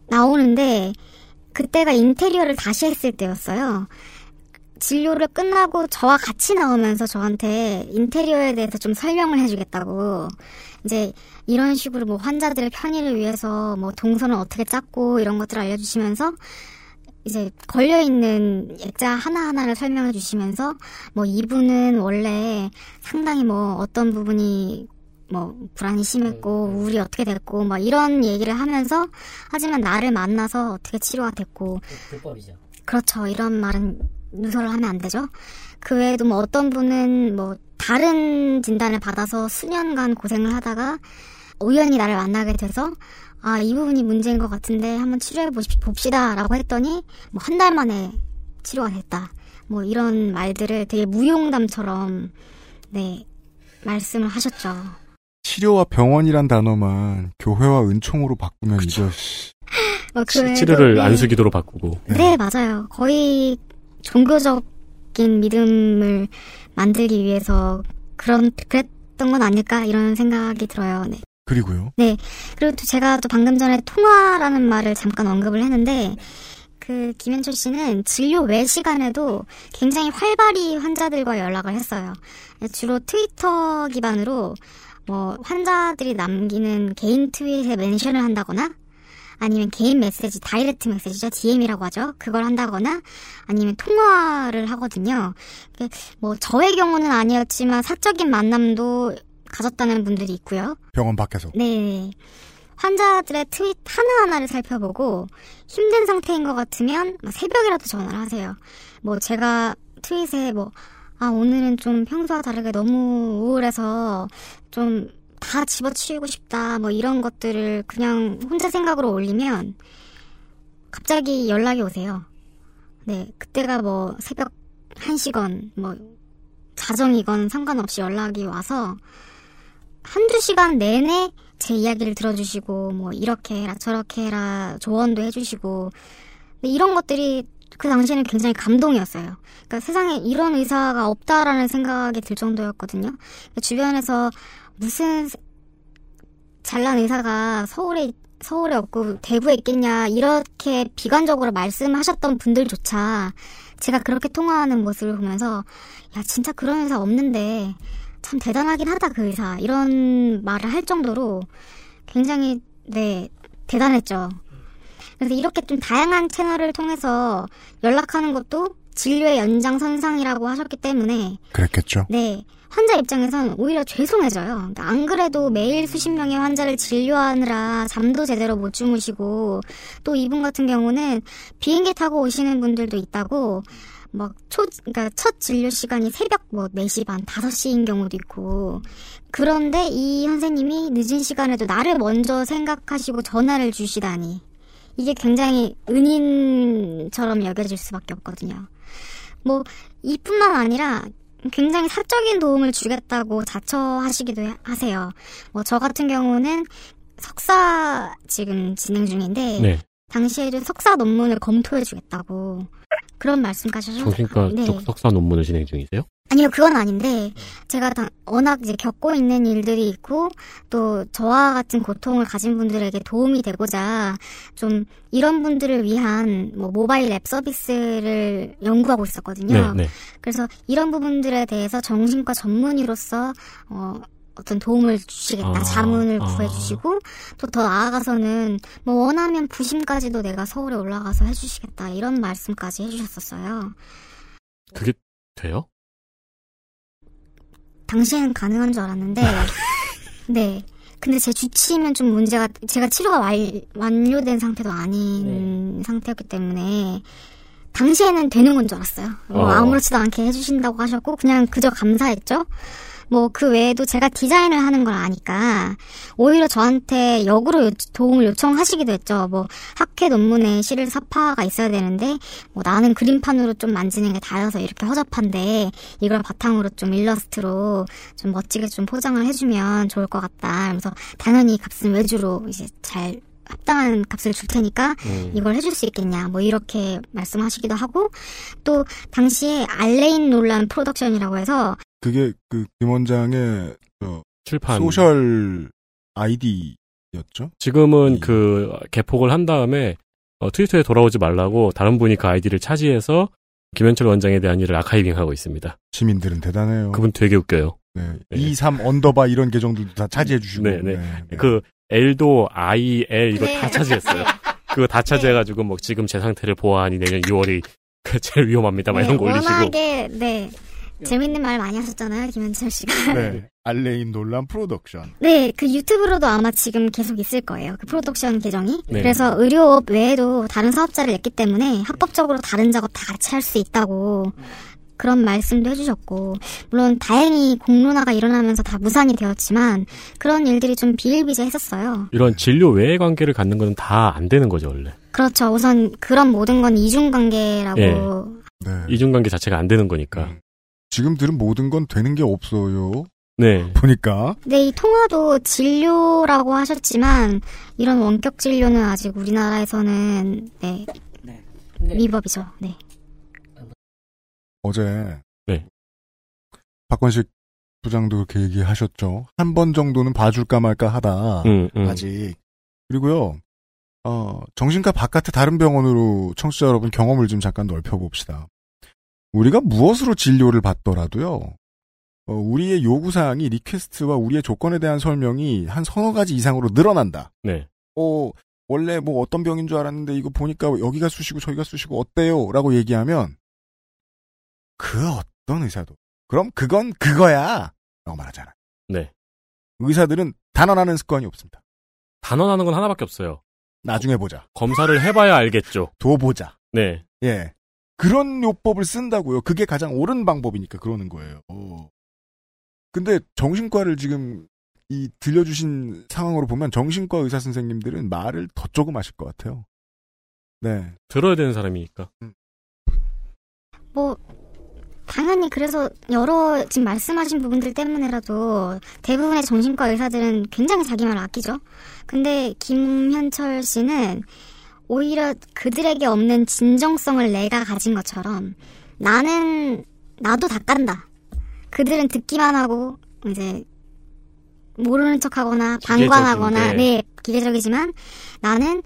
나오는데 그때가 인테리어를 다시 했을 때였어요. 진료를 끝나고 저와 같이 나오면서 저한테 인테리어에 대해서 좀 설명을 해주겠다고 이제 이런 식으로 뭐 환자들의 편의를 위해서 뭐 동선을 어떻게 짰고 이런 것들을 알려주시면서 이제 걸려 있는 액자 하나 하나를 설명해 주시면서 뭐 이분은 원래 상당히 뭐 어떤 부분이 뭐 불안이 심했고 우울이 어떻게 됐고 뭐 이런 얘기를 하면서 하지만 나를 만나서 어떻게 치료가 됐고 불법이죠. 그렇죠 이런 말은 누설을 하면 안 되죠. 그 외에도 뭐 어떤 분은 뭐 다른 진단을 받아서 수년간 고생을 하다가 우연히 나를 만나게 돼서 아, 이 부분이 문제인 것 같은데 한번 치료해 보시, 봅시다 라고 했더니 뭐 한 달 만에 치료가 됐다. 뭐 이런 말들을 되게 무용담처럼 네, 말씀을 하셨죠. 치료와 병원이란 단어만 교회와 은총으로 바꾸면 이거 씨. 뭐그 외에도, 치료를 네. 안수기도로 바꾸고. 네, 맞아요. 거의 종교적인 믿음을 만들기 위해서 그런 그랬던 건 아닐까 이런 생각이 들어요. 네. 그리고요. 네. 그리고 또 제가 또 방금 전에 통화라는 말을 잠깐 언급을 했는데 그 김현철 씨는 진료 외 시간에도 굉장히 활발히 환자들과 연락을 했어요. 주로 트위터 기반으로 뭐 환자들이 남기는 개인 트윗에 멘션을 한다거나 아니면 개인 메시지, 다이렉트 메시지죠. DM이라고 하죠. 그걸 한다거나 아니면 통화를 하거든요. 뭐 저의 경우는 아니었지만 사적인 만남도 가졌다는 분들이 있고요. 병원 밖에서. 네. 환자들의 트윗 하나하나를 살펴보고 힘든 상태인 것 같으면 뭐 새벽이라도 전화를 하세요. 뭐 제가 트윗에 뭐, 아, 오늘은 좀 평소와 다르게 너무 우울해서 좀 다 집어치우고 싶다. 뭐 이런 것들을 그냥 혼자 생각으로 올리면 갑자기 연락이 오세요. 네. 그때가 뭐 새벽 1시건 뭐 자정이건 상관없이 연락이 와서 한두 시간 내내 제 이야기를 들어주시고, 뭐, 이렇게 해라, 저렇게 해라, 조언도 해주시고, 근데 이런 것들이 그 당시에는 굉장히 감동이었어요. 그러니까 세상에 이런 의사가 없다라는 생각이 들 정도였거든요. 그러니까 주변에서 무슨 잘난 의사가 서울에 서울에 없고 대구에 있겠냐 이렇게 비관적으로 말씀하셨던 분들조차 제가 그렇게 통화하는 모습을 보면서 야 진짜 그런 의사 없는데 참 대단하긴 하다 그 의사 이런 말을 할 정도로 굉장히 네 대단했죠. 그래서 이렇게 좀 다양한 채널을 통해서 연락하는 것도 진료의 연장선상이라고 하셨기 때문에 그랬겠죠. 네. 환자 입장에선 오히려 죄송해져요. 그러니까 안 그래도 매일 수십 명의 환자를 진료하느라 잠도 제대로 못 주무시고 또 이분 같은 경우는 비행기 타고 오시는 분들도 있다고 막 초, 그러니까 첫 진료 시간이 새벽 뭐 4시 반, 5시인 경우도 있고. 그런데 이 선생님이 늦은 시간에도 나를 먼저 생각하시고 전화를 주시다니. 이게 굉장히 은인처럼 여겨질 수밖에 없거든요. 뭐, 이뿐만 아니라 굉장히 사적인 도움을 주겠다고 자처하시기도 하세요. 뭐, 저 같은 경우는 석사 지금 진행 중인데, 네. 당시에도 석사 논문을 검토해 주겠다고 그런 말씀까지 하셨어요. 정신과 네. 쪽 석사 논문을 진행 중이세요? 아니요, 그건 아닌데, 제가 다, 워낙 이제 겪고 있는 일들이 있고, 또 저와 같은 고통을 가진 분들에게 도움이 되고자, 좀, 이런 분들을 위한, 뭐, 모바일 앱 서비스를 연구하고 있었거든요. 네, 네. 그래서 이런 부분들에 대해서 정신과 전문의로서, 어, 어떤 도움을 주시겠다, 아, 자문을 아. 구해주시고, 또 더 나아가서는, 뭐, 원하면 부심까지도 내가 서울에 올라가서 해주시겠다, 이런 말씀까지 해주셨었어요. 그게 돼요? 당시에는 가능한 줄 알았는데, 네. 근데 제 주치의면 좀 문제가, 제가 치료가 완, 완료된 상태도 아닌 상태였기 때문에, 당시에는 되는 건 줄 알았어요. 뭐 어. 아무렇지도 않게 해주신다고 하셨고, 그냥 그저 감사했죠? 뭐 그 외에도 제가 디자인을 하는 걸 아니까 오히려 저한테 역으로 요- 도움을 요청하시기도 했죠. 뭐 학회 논문에 실을 사파가 있어야 되는데 뭐 나는 그림판으로 좀 만지는 게 다여서 이렇게 허접한데 이걸 바탕으로 좀 일러스트로 좀 멋지게 좀 포장을 해주면 좋을 것 같다. 그래서 당연히 값은 외주로 이제 잘 합당한 값을 줄 테니까 음. 이걸 해줄 수 있겠냐 뭐 이렇게 말씀하시기도 하고 또 당시에 알레인 논란 프로덕션이라고 해서 그게 그 김 원장의 저 출판 소셜 아이디였죠. 지금은 그 계폭을 한 다음에 어, 트위터에 돌아오지 말라고 다른 분이 그 아이디를 차지해서 김현철 원장에 대한 일을 archiving하고 있습니다. 시민들은 대단해요. 그분 되게 웃겨요. 네. 2, 3 underbar 이런 계정들도 다 차지해 주시고. 네, 네. 그 L도 I, L 이거 네. 다 차지했어요. 그거 다 차지해가지고 뭐 지금 제 상태를 보아하니 내년 6월이 제일 위험합니다. 막 이런 거 올리시고. 워낙에 네 재밌는 말 많이 하셨잖아요 김현철 씨가. 네. 알레인 논란 프로덕션. 네, 그 유튜브로도 아마 지금 계속 있을 거예요. 그 프로덕션 계정이. 네. 그래서 의료업 외에도 다른 사업자를 냈기 때문에 합법적으로 다른 작업 다 같이 할 수 있다고 그런 말씀도 해주셨고, 물론 다행히 공론화가 일어나면서 다 무산이 되었지만 그런 일들이 좀 비일비재했었어요. 이런 진료 외의 관계를 갖는 건 다 안 되는 거죠, 원래. 그렇죠. 우선 그런 모든 건 이중관계라고. 예. 네. 이중관계 자체가 안 되는 거니까. 지금 들은 모든 건 되는 게 없어요. 네. 보니까. 네, 이 통화도 진료라고 하셨지만 이런 원격 진료는 아직 우리나라에서는 네, 미법이죠. 네. 어제 네. 박건식 부장도 그렇게 얘기하셨죠. 한 번 정도는 봐줄까 말까 하다. 음, 음. 아직. 그리고요. 어, 정신과 바깥의 다른 병원으로 청취자 여러분 경험을 좀 잠깐 넓혀봅시다. 우리가 무엇으로 진료를 받더라도요. 어, 우리의 요구 사항이 request와 우리의 조건에 대한 설명이 한 서너 가지 이상으로 늘어난다. 네. 어, 원래 뭐 어떤 병인 줄 알았는데 이거 보니까 여기가 쑤시고 저기가 쑤시고 어때요? 라고 얘기하면 그 어떤 의사도 그럼 그건 그거야 라고 말하잖아요. 네. 의사들은 단언하는 습관이 없습니다. 단언하는 건 하나밖에 없어요. 나중에 보자. 검사를 해봐야 알겠죠. 둬 보자. 네. 예. 그런 요법을 쓴다고요. 그게 가장 옳은 방법이니까 그러는 거예요. 어. 근데 정신과를 지금 이 들려주신 상황으로 보면 정신과 의사 선생님들은 말을 더 조금 하실 것 같아요. 네. 들어야 되는 사람이니까. 뭐 당연히 그래서 여러 지금 말씀하신 부분들 때문에라도 대부분의 정신과 의사들은 굉장히 자기 말을 아끼죠. 근데 김현철 씨는 오히려 그들에게 없는 진정성을 내가 가진 것처럼 나는 나도 다 깐다. 그들은 듣기만 하고 이제 모르는 척하거나 방관하거나. 네 기계적이지만 나는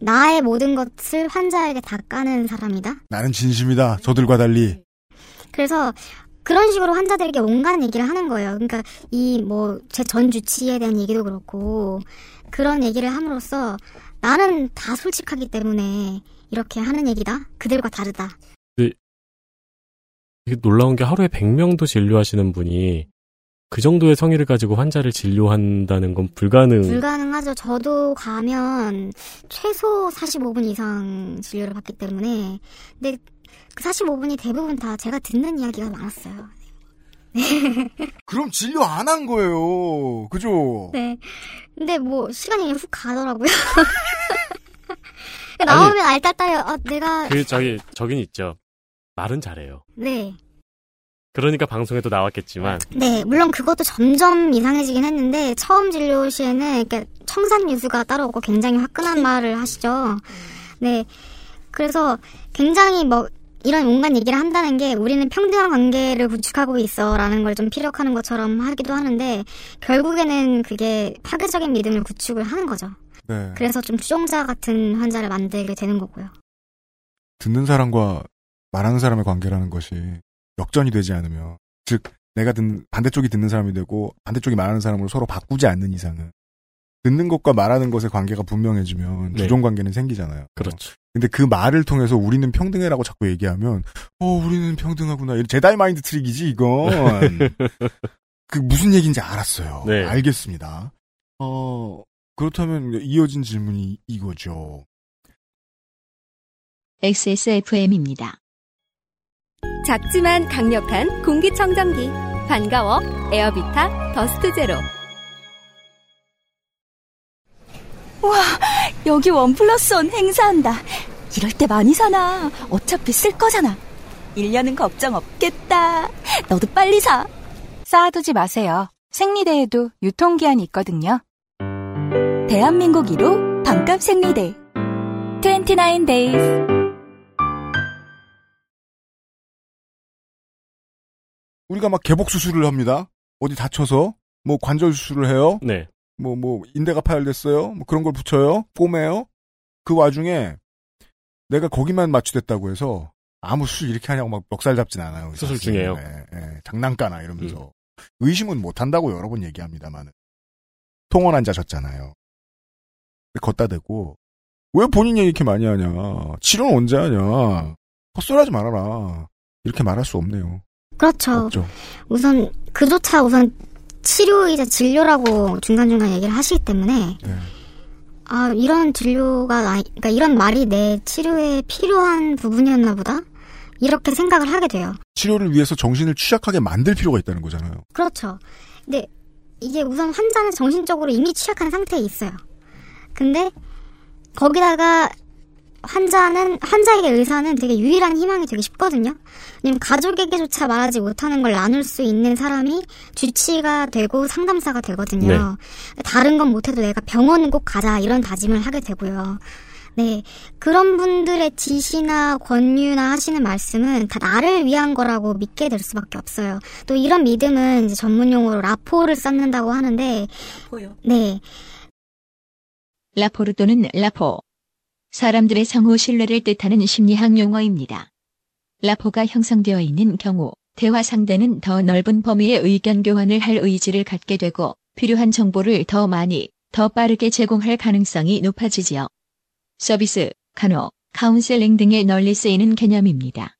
나의 모든 것을 환자에게 다 까는 사람이다. 나는 진심이다. 저들과 달리. 그래서 그런 식으로 환자들에게 온갖 얘기를 하는 거예요. 그러니까 이 뭐 제 전 주치의에 대한 얘기도 그렇고 그런 얘기를 함으로써 나는 다 솔직하기 때문에 이렇게 하는 얘기다. 그들과 다르다. 이게 놀라운 게 하루에 100명도 진료하시는 분이 그 정도의 성의를 가지고 환자를 진료한다는 건 불가능. 불가능하죠. 저도 가면 최소 45분 이상 진료를 받기 때문에. 근데 그 45분이 대부분 다 제가 듣는 이야기가 많았어요. 그럼 진료 안 한 거예요. 그죠? 네. 근데 뭐 시간이 훅 가더라고요. 나오면 알딸딸해요. 아, 내가 그 저기 저긴 있죠. 말은 잘해요. 네. 그러니까 방송에도 나왔겠지만 네, 물론 그것도 점점 이상해지긴 했는데 처음 진료 시에는 이렇게 청산 유수가 따로 없고 굉장히 화끈한 말을 하시죠. 네, 그래서 굉장히 뭐 이런 온갖 얘기를 한다는 게 우리는 평등한 관계를 구축하고 있어라는 걸 좀 피력하는 것처럼 하기도 하는데 결국에는 그게 파괴적인 믿음을 구축을 하는 거죠. 네. 그래서 좀 추종자 같은 환자를 만들게 되는 거고요. 듣는 사람과 말하는 사람의 관계라는 것이 역전이 되지 않으면, 즉, 내가 듣는, 반대쪽이 듣는 사람이 되고, 반대쪽이 말하는 사람으로 서로 바꾸지 않는 이상은, 듣는 것과 말하는 것의 관계가 분명해지면, 네. 주종 관계는 생기잖아요. 그렇죠. 근데 그 말을 통해서 우리는 평등해라고 자꾸 얘기하면, 어, 우리는 평등하구나. 이런 제다이 마인드 트릭이지, 이건. 그 무슨 얘기인지 알았어요. 네. 알겠습니다. 어, 그렇다면 이어진 질문이 이거죠. XSFM입니다. 작지만 강력한 공기청정기. 반가워. 에어비타 더스트 제로. 와, 여기 one plus one 행사한다. 이럴 때 많이 사나. 어차피 쓸 거잖아. 1년은 걱정 없겠다. 너도 빨리 사. 쌓아두지 마세요. 생리대에도 유통기한이 있거든요. 대한민국 1호 반값 생리대. 29 days. 우리가 막 개복 수술을 합니다. 어디 다쳐서 뭐 관절 수술을 해요. 네. 뭐 뭐 인대가 파열됐어요. 뭐 그런 걸 붙여요. 꿰매요. 그 와중에 내가 거기만 마취됐다고 해서 아무 수술 이렇게 하냐고 막 멱살 잡진 않아요. 수술 사실. 중에요? 예, 예, 장난까나 이러면서 의심은 못 한다고 여러 번 얘기합니다만 통원 앉아셨잖아요. 근데 걷다 대고 왜 본인 얘기 이렇게 많이 하냐? 치료는 언제 하냐? 헛소리하지 말아라. 이렇게 말할 수 없네요. 그렇죠. 없죠. 우선 그조차 우선 치료이자 진료라고 중간중간 얘기를 하시기 때문에 네. 아 이런 진료가 나 그러니까 이런 말이 내 치료에 필요한 부분이었나 보다 이렇게 생각을 하게 돼요. 치료를 위해서 정신을 취약하게 만들 필요가 있다는 거잖아요. 그렇죠. 근데 이게 우선 환자는 정신적으로 이미 취약한 상태에 있어요. 근데 거기다가 환자는 환자에게 의사는 되게 유일한 희망이 되기 쉽거든요. 왜냐면 가족에게조차 말하지 못하는 걸 나눌 수 있는 사람이 주치가 되고 상담사가 되거든요. 다른 건 못해도 내가 병원은 꼭 가자 이런 다짐을 하게 되고요. 네. 그런 분들의 지시나 권유나 하시는 말씀은 다 나를 위한 거라고 믿게 될 수밖에 없어요. 또 이런 믿음은 이제 전문 용어로 라포를 쌓는다고 하는데, 보여. 네. 라포르 또는 라포. 사람들의 상호 신뢰를 뜻하는 심리학 용어입니다. 라포가 형성되어 있는 경우 대화 상대는 더 넓은 범위의 의견 교환을 할 의지를 갖게 되고 필요한 정보를 더 많이, 더 빠르게 제공할 가능성이 높아지지요. 서비스, 간호, 카운셀링 등에 널리 쓰이는 개념입니다.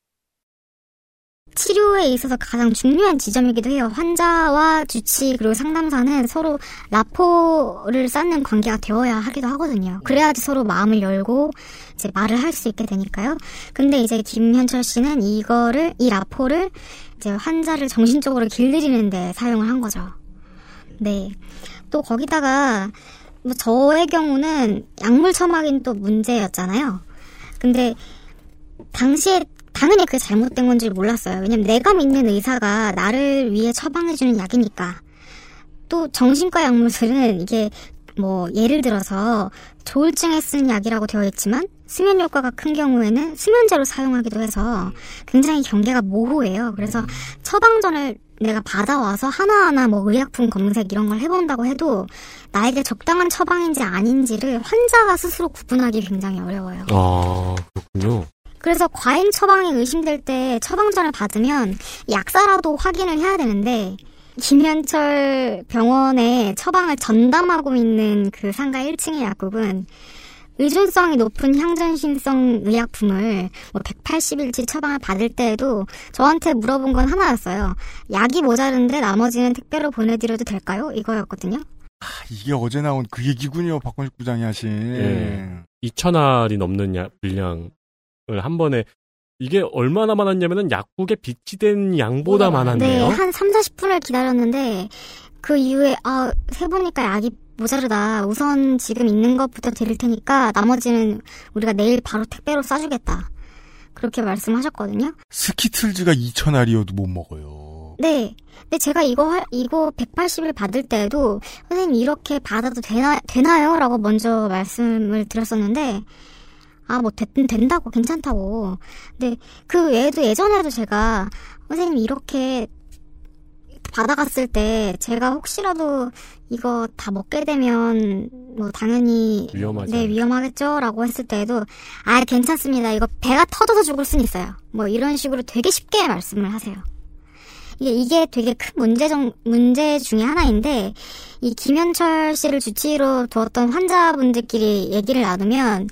치료에 있어서 가장 중요한 지점이기도 해요. 환자와 주치 그리고 상담사는 서로 rapport를 쌓는 관계가 되어야 하기도 하거든요. 그래야지 서로 마음을 열고 이제 말을 할 수 있게 되니까요. 근데 이제 김현철 씨는 이거를 이 rapport를 이제 환자를 정신적으로 길들이는데 사용을 한 거죠. 네. 또 거기다가 뭐 저의 경우는 약물 처방인 또 문제였잖아요. 근데 당시에 당연히 그게 잘못된 건지 몰랐어요. 왜냐면 내가 믿는 의사가 나를 위해 처방해주는 약이니까. 또 정신과 약물들은 이게 뭐 예를 들어서 조울증에 쓰는 약이라고 되어 있지만 수면 효과가 큰 경우에는 수면제로 사용하기도 해서 굉장히 경계가 모호해요. 그래서 처방전을 내가 받아와서 하나하나 뭐 의약품 검색 이런 걸 해본다고 해도 나에게 적당한 처방인지 아닌지를 환자가 스스로 구분하기 굉장히 어려워요. 아, 그렇군요. 그래서 과잉 처방이 의심될 때 처방전을 받으면 약사라도 확인을 해야 되는데 김현철 병원에 처방을 전담하고 있는 그 상가 1층의 약국은 의존성이 높은 향전신성 의약품을 뭐 180일치 처방을 받을 때에도 저한테 물어본 건 하나였어요. 약이 모자른데 나머지는 택배로 보내드려도 될까요? 이거였거든요. 아, 이게 어제 나온 그 얘기군요. 박건식 부장이 하신. 예. 2천알이 넘는 야- 분량을 한 번에 이게 얼마나 많았냐면은 약국에 비치된 양보다 많았네요. 네, 한 3, 40분을 기다렸는데 그 이후에 아, 세 보니까 약이 모자르다. 우선 지금 있는 것부터 드릴 테니까 나머지는 우리가 내일 바로 택배로 싸주겠다. 그렇게 말씀하셨거든요. 스키틀즈가 2,000알이어도 못 먹어요. 네. 근데 제가 이거 할- 이거 180일 받을 때에도 선생님 이렇게 받아도 되나 되나요? 라고 먼저 말씀을 드렸었는데 아 뭐 됐든 된다고 괜찮다고. 근데 그 외에도 예전에도 제가 선생님 이렇게 받아갔을 때 제가 혹시라도 이거 다 먹게 되면 뭐 당연히 위험하지 네 위험하겠죠라고 했을 때에도 아 괜찮습니다. 이거 배가 터져서 죽을 순 있어요. 뭐 이런 식으로 되게 쉽게 말씀을 하세요. 이게 이게 되게 큰 문제정 문제 중에 하나인데 이 김현철 씨를 주치의로 두었던 환자분들끼리 얘기를 나누면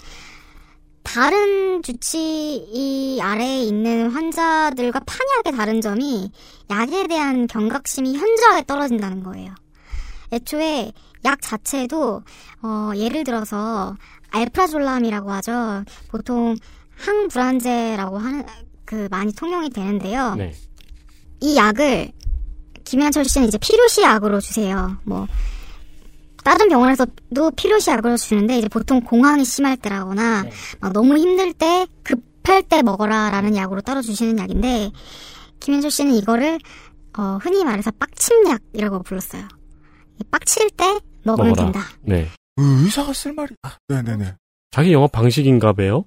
다른 주치의 아래에 있는 환자들과 판이하게 다른 점이 약에 대한 경각심이 현저하게 떨어진다는 거예요. 애초에 약 자체도 어, 예를 들어서 알프라졸람이라고 하죠. 보통 항불안제라고 하는 그 많이 통용이 되는데요. 네. 이 약을 김현철 씨는 이제 필요시 약으로 주세요. 뭐 다른 병원에서도 필요시 약으로 주는데 이제 보통 공황이 심할 때라거나 막 너무 힘들 때 급할 때 먹어라라는 약으로 따로 주시는 약인데 김현철 씨는 이거를 어, 흔히 말해서 빡침약이라고 불렀어요. 이 빡칠 때 먹으면 먹어라. 된다. 네. 의사가 쓸 말이, 아, 네네네. 자기 영업 방식인가 봐요.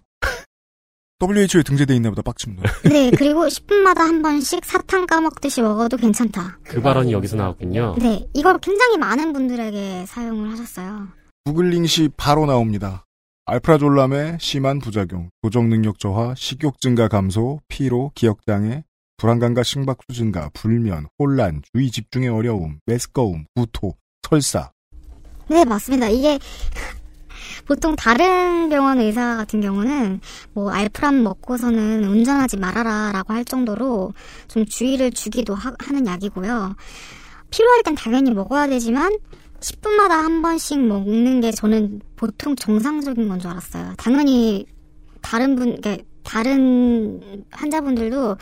WHO에 등재돼 있나 보다, 빡침도. 네, 그리고 10분마다 한 번씩 사탕 까먹듯이 먹어도 괜찮다. 그 발언이 여기서 나왔군요. 네, 이걸 굉장히 많은 분들에게 사용을 하셨어요. 구글링 시 바로 나옵니다. 알프라졸람의 심한 부작용, 조정 능력 저하, 식욕 증가 감소, 피로, 기억 장애, 불안감과 심박수 증가, 불면, 혼란, 주의 집중의 어려움, 메스꺼움, 구토, 설사. 네, 맞습니다. 이게 보통 다른 병원 의사 같은 경우는 뭐 알프람 먹고서는 운전하지 말아라라고 할 정도로 좀 주의를 주기도 하, 는 약이고요. 필요할 땐 당연히 먹어야 되지만 10분마다 한 번씩 먹는 게 저는 보통 정상적인 건 줄 알았어요. 당연히 다른 분, 그러니까 다른 환자분들도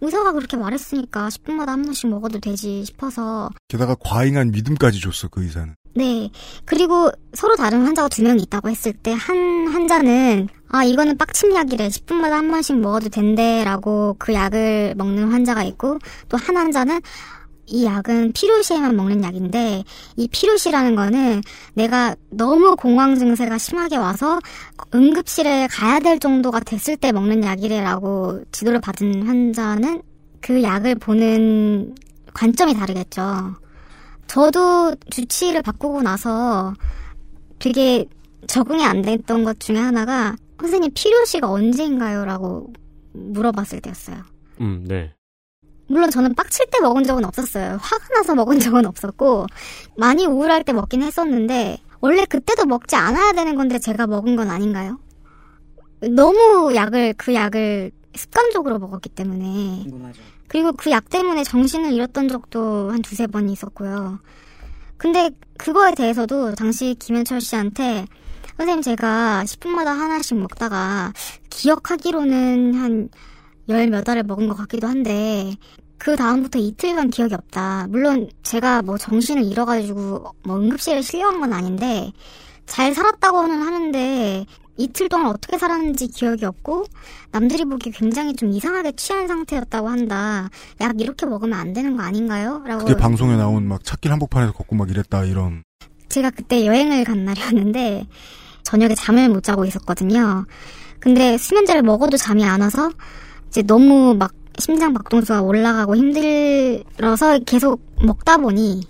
의사가 그렇게 말했으니까 10분마다 한 번씩 먹어도 되지 싶어서 게다가 과잉한 믿음까지 줬어, 그 의사는. 네. 그리고 서로 다른 환자가 두 명 있다고 했을 때 한 환자는 아 이거는 빡침 약이래 10분마다 한 번씩 먹어도 된대라고 그 약을 먹는 환자가 있고 또 한 환자는 이 약은 필요시에만 먹는 약인데 이 필요시라는 거는 내가 너무 공황 증세가 심하게 와서 응급실에 가야 될 정도가 됐을 때 먹는 약이래라고 지도를 받은 환자는 그 약을 보는 관점이 다르겠죠. 저도 주치의를 바꾸고 나서 되게 적응이 안 됐던 것 중에 하나가 선생님 필요시가 언제인가요? 라고 물어봤을 때였어요. 음, 네. 물론 저는 빡칠 때 먹은 적은 없었어요. 화가 나서 먹은 적은 없었고, 많이 우울할 때 먹긴 했었는데, 원래 그때도 먹지 않아야 되는 건데 제가 먹은 건 아닌가요? 너무 약을, 그 약을 습관적으로 먹었기 때문에. 그리고 그 약 때문에 정신을 잃었던 적도 한 두세 번 있었고요. 근데 그거에 대해서도 당시 김현철 씨한테 선생님 제가 10분마다 하나씩 먹다가 기억하기로는 한 열 몇 알을 먹은 것 같기도 한데 그 다음부터 이틀간 기억이 없다. 물론 제가 뭐 정신을 잃어가지고 뭐 응급실에 실려간 건 아닌데 잘 살았다고는 하는데 이틀 동안 어떻게 살았는지 기억이 없고 남들이 보기 굉장히 좀 이상하게 취한 상태였다고 한다. 약 이렇게 먹으면 안 되는 거 아닌가요? 라고 그게 방송에 나온 막 찾길 한복판에서 걷고 막 이랬다, 이런. 제가 그때 여행을 간 날이었는데 저녁에 잠을 못 자고 있었거든요. 근데 수면제를 먹어도 잠이 안 와서 이제 너무 막 심장 박동수가 올라가고 힘들어서 계속 먹다 보니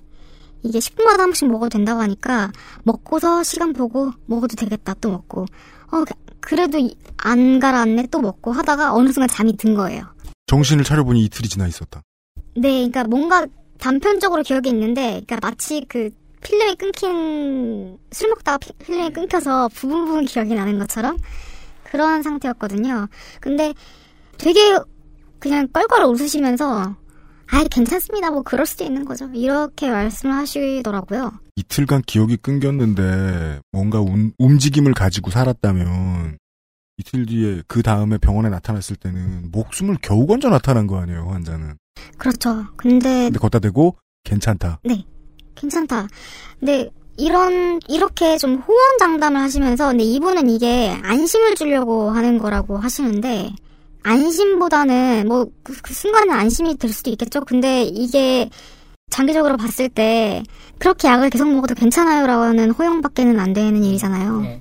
이게 10분마다 한 번씩 먹어도 된다고 하니까 먹고서 시간 보고 먹어도 되겠다 또 먹고 어 그래도 안 가라앉네 또 먹고 하다가 어느 순간 잠이 든 거예요. 정신을 차려보니 이틀이 지나 있었다. 네, 그러니까 뭔가 단편적으로 기억이 있는데, 그러니까 마치 그 필름이 끊긴 술 먹다가 피- 필름이 끊겨서 부분 부분 기억이 나는 것처럼 그런 상태였거든요. 근데 되게 그냥 껄껄 웃으시면서 아 괜찮습니다. 뭐 그럴 수도 있는 거죠. 이렇게 말씀을 하시더라고요. 이틀간 기억이 끊겼는데 뭔가 움, 움직임을 가지고 살았다면 이틀 뒤에 그 다음에 병원에 나타났을 때는 목숨을 겨우 건져 나타난 거 아니에요 환자는. 그렇죠. 근데 근데 걷다 대고 괜찮다. 네, 괜찮다. 근데 이런 이렇게 좀 호언장담을 하시면서 근데 이분은 이게 안심을 주려고 하는 거라고 하시는데 안심보다는 뭐그 순간은 안심이 될 수도 있겠죠. 근데 이게 장기적으로 봤을 때 그렇게 약을 계속 먹어도 괜찮아요라는 허용밖에는 안 되는 일이잖아요.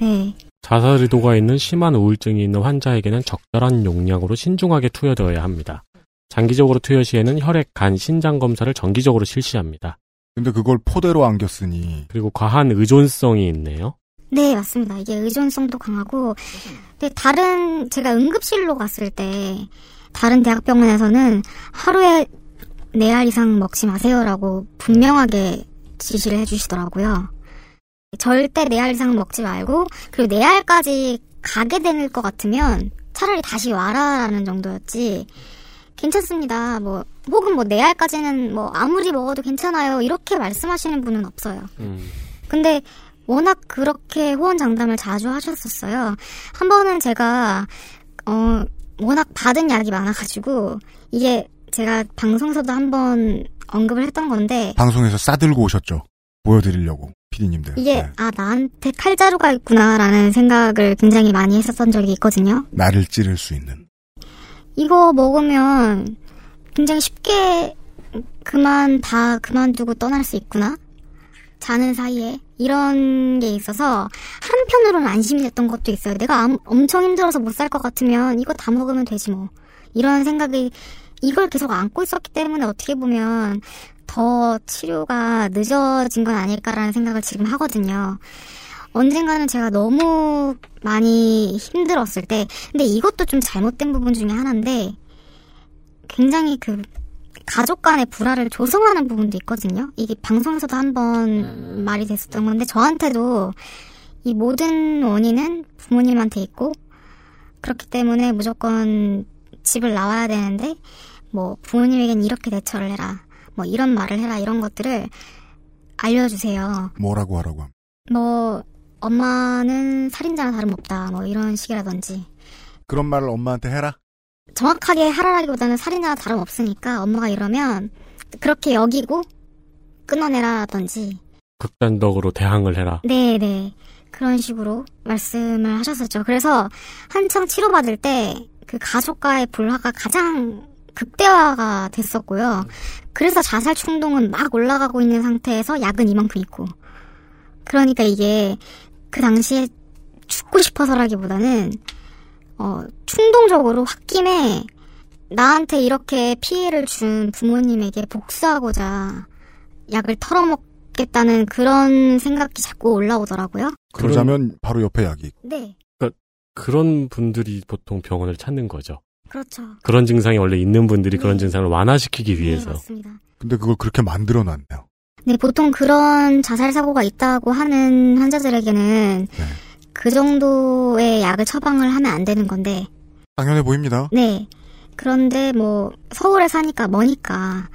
네. 자살 의도가 있는 심한 우울증이 있는 환자에게는 적절한 용량으로 신중하게 투여되어야 합니다. 장기적으로 투여 시에는 혈액, 간, 신장 검사를 정기적으로 실시합니다. 근데 그걸 포대로 안겼으니 그리고 과한 의존성이 있네요. 네, 맞습니다. 이게 의존성도 강하고, 근데 다른, 제가 응급실로 갔을 때, 다른 대학병원에서는 하루에 네 알 이상 먹지 마세요라고 분명하게 지시를 해주시더라고요. 절대 네 알 이상 먹지 말고, 그리고 네 알까지 가게 될 것 같으면 차라리 다시 와라라는 정도였지, 괜찮습니다. 뭐, 혹은 뭐 네 알까지는 뭐 아무리 먹어도 괜찮아요. 이렇게 말씀하시는 분은 없어요. 근데 워낙 그렇게 호언장담을 자주 하셨었어요. 한 번은 제가 어 워낙 받은 약이 많아가지고 이게 제가 방송에서도 한 번 언급을 했던 건데 방송에서 싸들고 오셨죠. 보여드리려고 피디님들. 이게 네. 아 나한테 칼자루가 있구나라는 생각을 굉장히 많이 했었던 적이 있거든요. 나를 찌를 수 있는. 이거 먹으면 굉장히 쉽게 그만 다 그만두고 떠날 수 있구나. 자는 사이에 이런 게 있어서 한편으로는 안심이 됐던 것도 있어요. 내가 암- 엄청 힘들어서 못 살 것 같으면 이거 다 먹으면 되지 뭐. 이런 생각이 이걸 계속 안고 있었기 때문에 어떻게 보면 더 치료가 늦어진 건 아닐까라는 생각을 지금 하거든요. 언젠가는 제가 너무 많이 힘들었을 때, 근데 이것도 좀 잘못된 부분 중에 하나인데, 굉장히 그, 가족 간의 불화를 조성하는 부분도 있거든요. 이게 방송에서도 한번 말이 됐었던 건데, 저한테도 이 모든 원인은 부모님한테 있고, 그렇기 때문에 무조건 집을 나와야 되는데, 뭐, 부모님에겐 이렇게 대처를 해라. 뭐, 이런 말을 해라. 이런 것들을 알려주세요. 뭐라고 하라고 함. 뭐 엄마는 살인자나 다름없다 뭐 이런 식이라든지 그런 말을 엄마한테 해라. 정확하게 하라라기보다는 살인자나 다름없으니까 엄마가 이러면 그렇게 여기고 끊어내라든지. 극단적으로 대항을 해라. 네네. 그런 식으로 말씀을 하셨었죠. 그래서 한창 치료받을 때 그 가족과의 불화가 가장 극대화가 됐었고요. 그래서 자살 충동은 막 올라가고 있는 상태에서 약은 이만큼 있고. 그러니까 이게 그 당시에 죽고 싶어서라기보다는 어 충동적으로 홧김에 나한테 이렇게 피해를 준 부모님에게 복수하고자 약을 털어먹겠다는 그런 생각이 자꾸 올라오더라고요. 그러자면 바로 옆에 약이. 네, 그러니까 그런 분들이 보통 병원을 찾는 거죠. 그렇죠. 그런 증상이 원래 있는 분들이 그런 증상을 완화시키기 위해서. 네, 맞습니다. 근데 그걸 그렇게 만들어 놨네요. 네, 보통 그런 자살 사고가 있다고 하는 환자들에게는 그 정도의 약을 처방을 하면 안 되는 건데, 당연해 보입니다. 네. 그런데 뭐 서울에 사니까 머니까,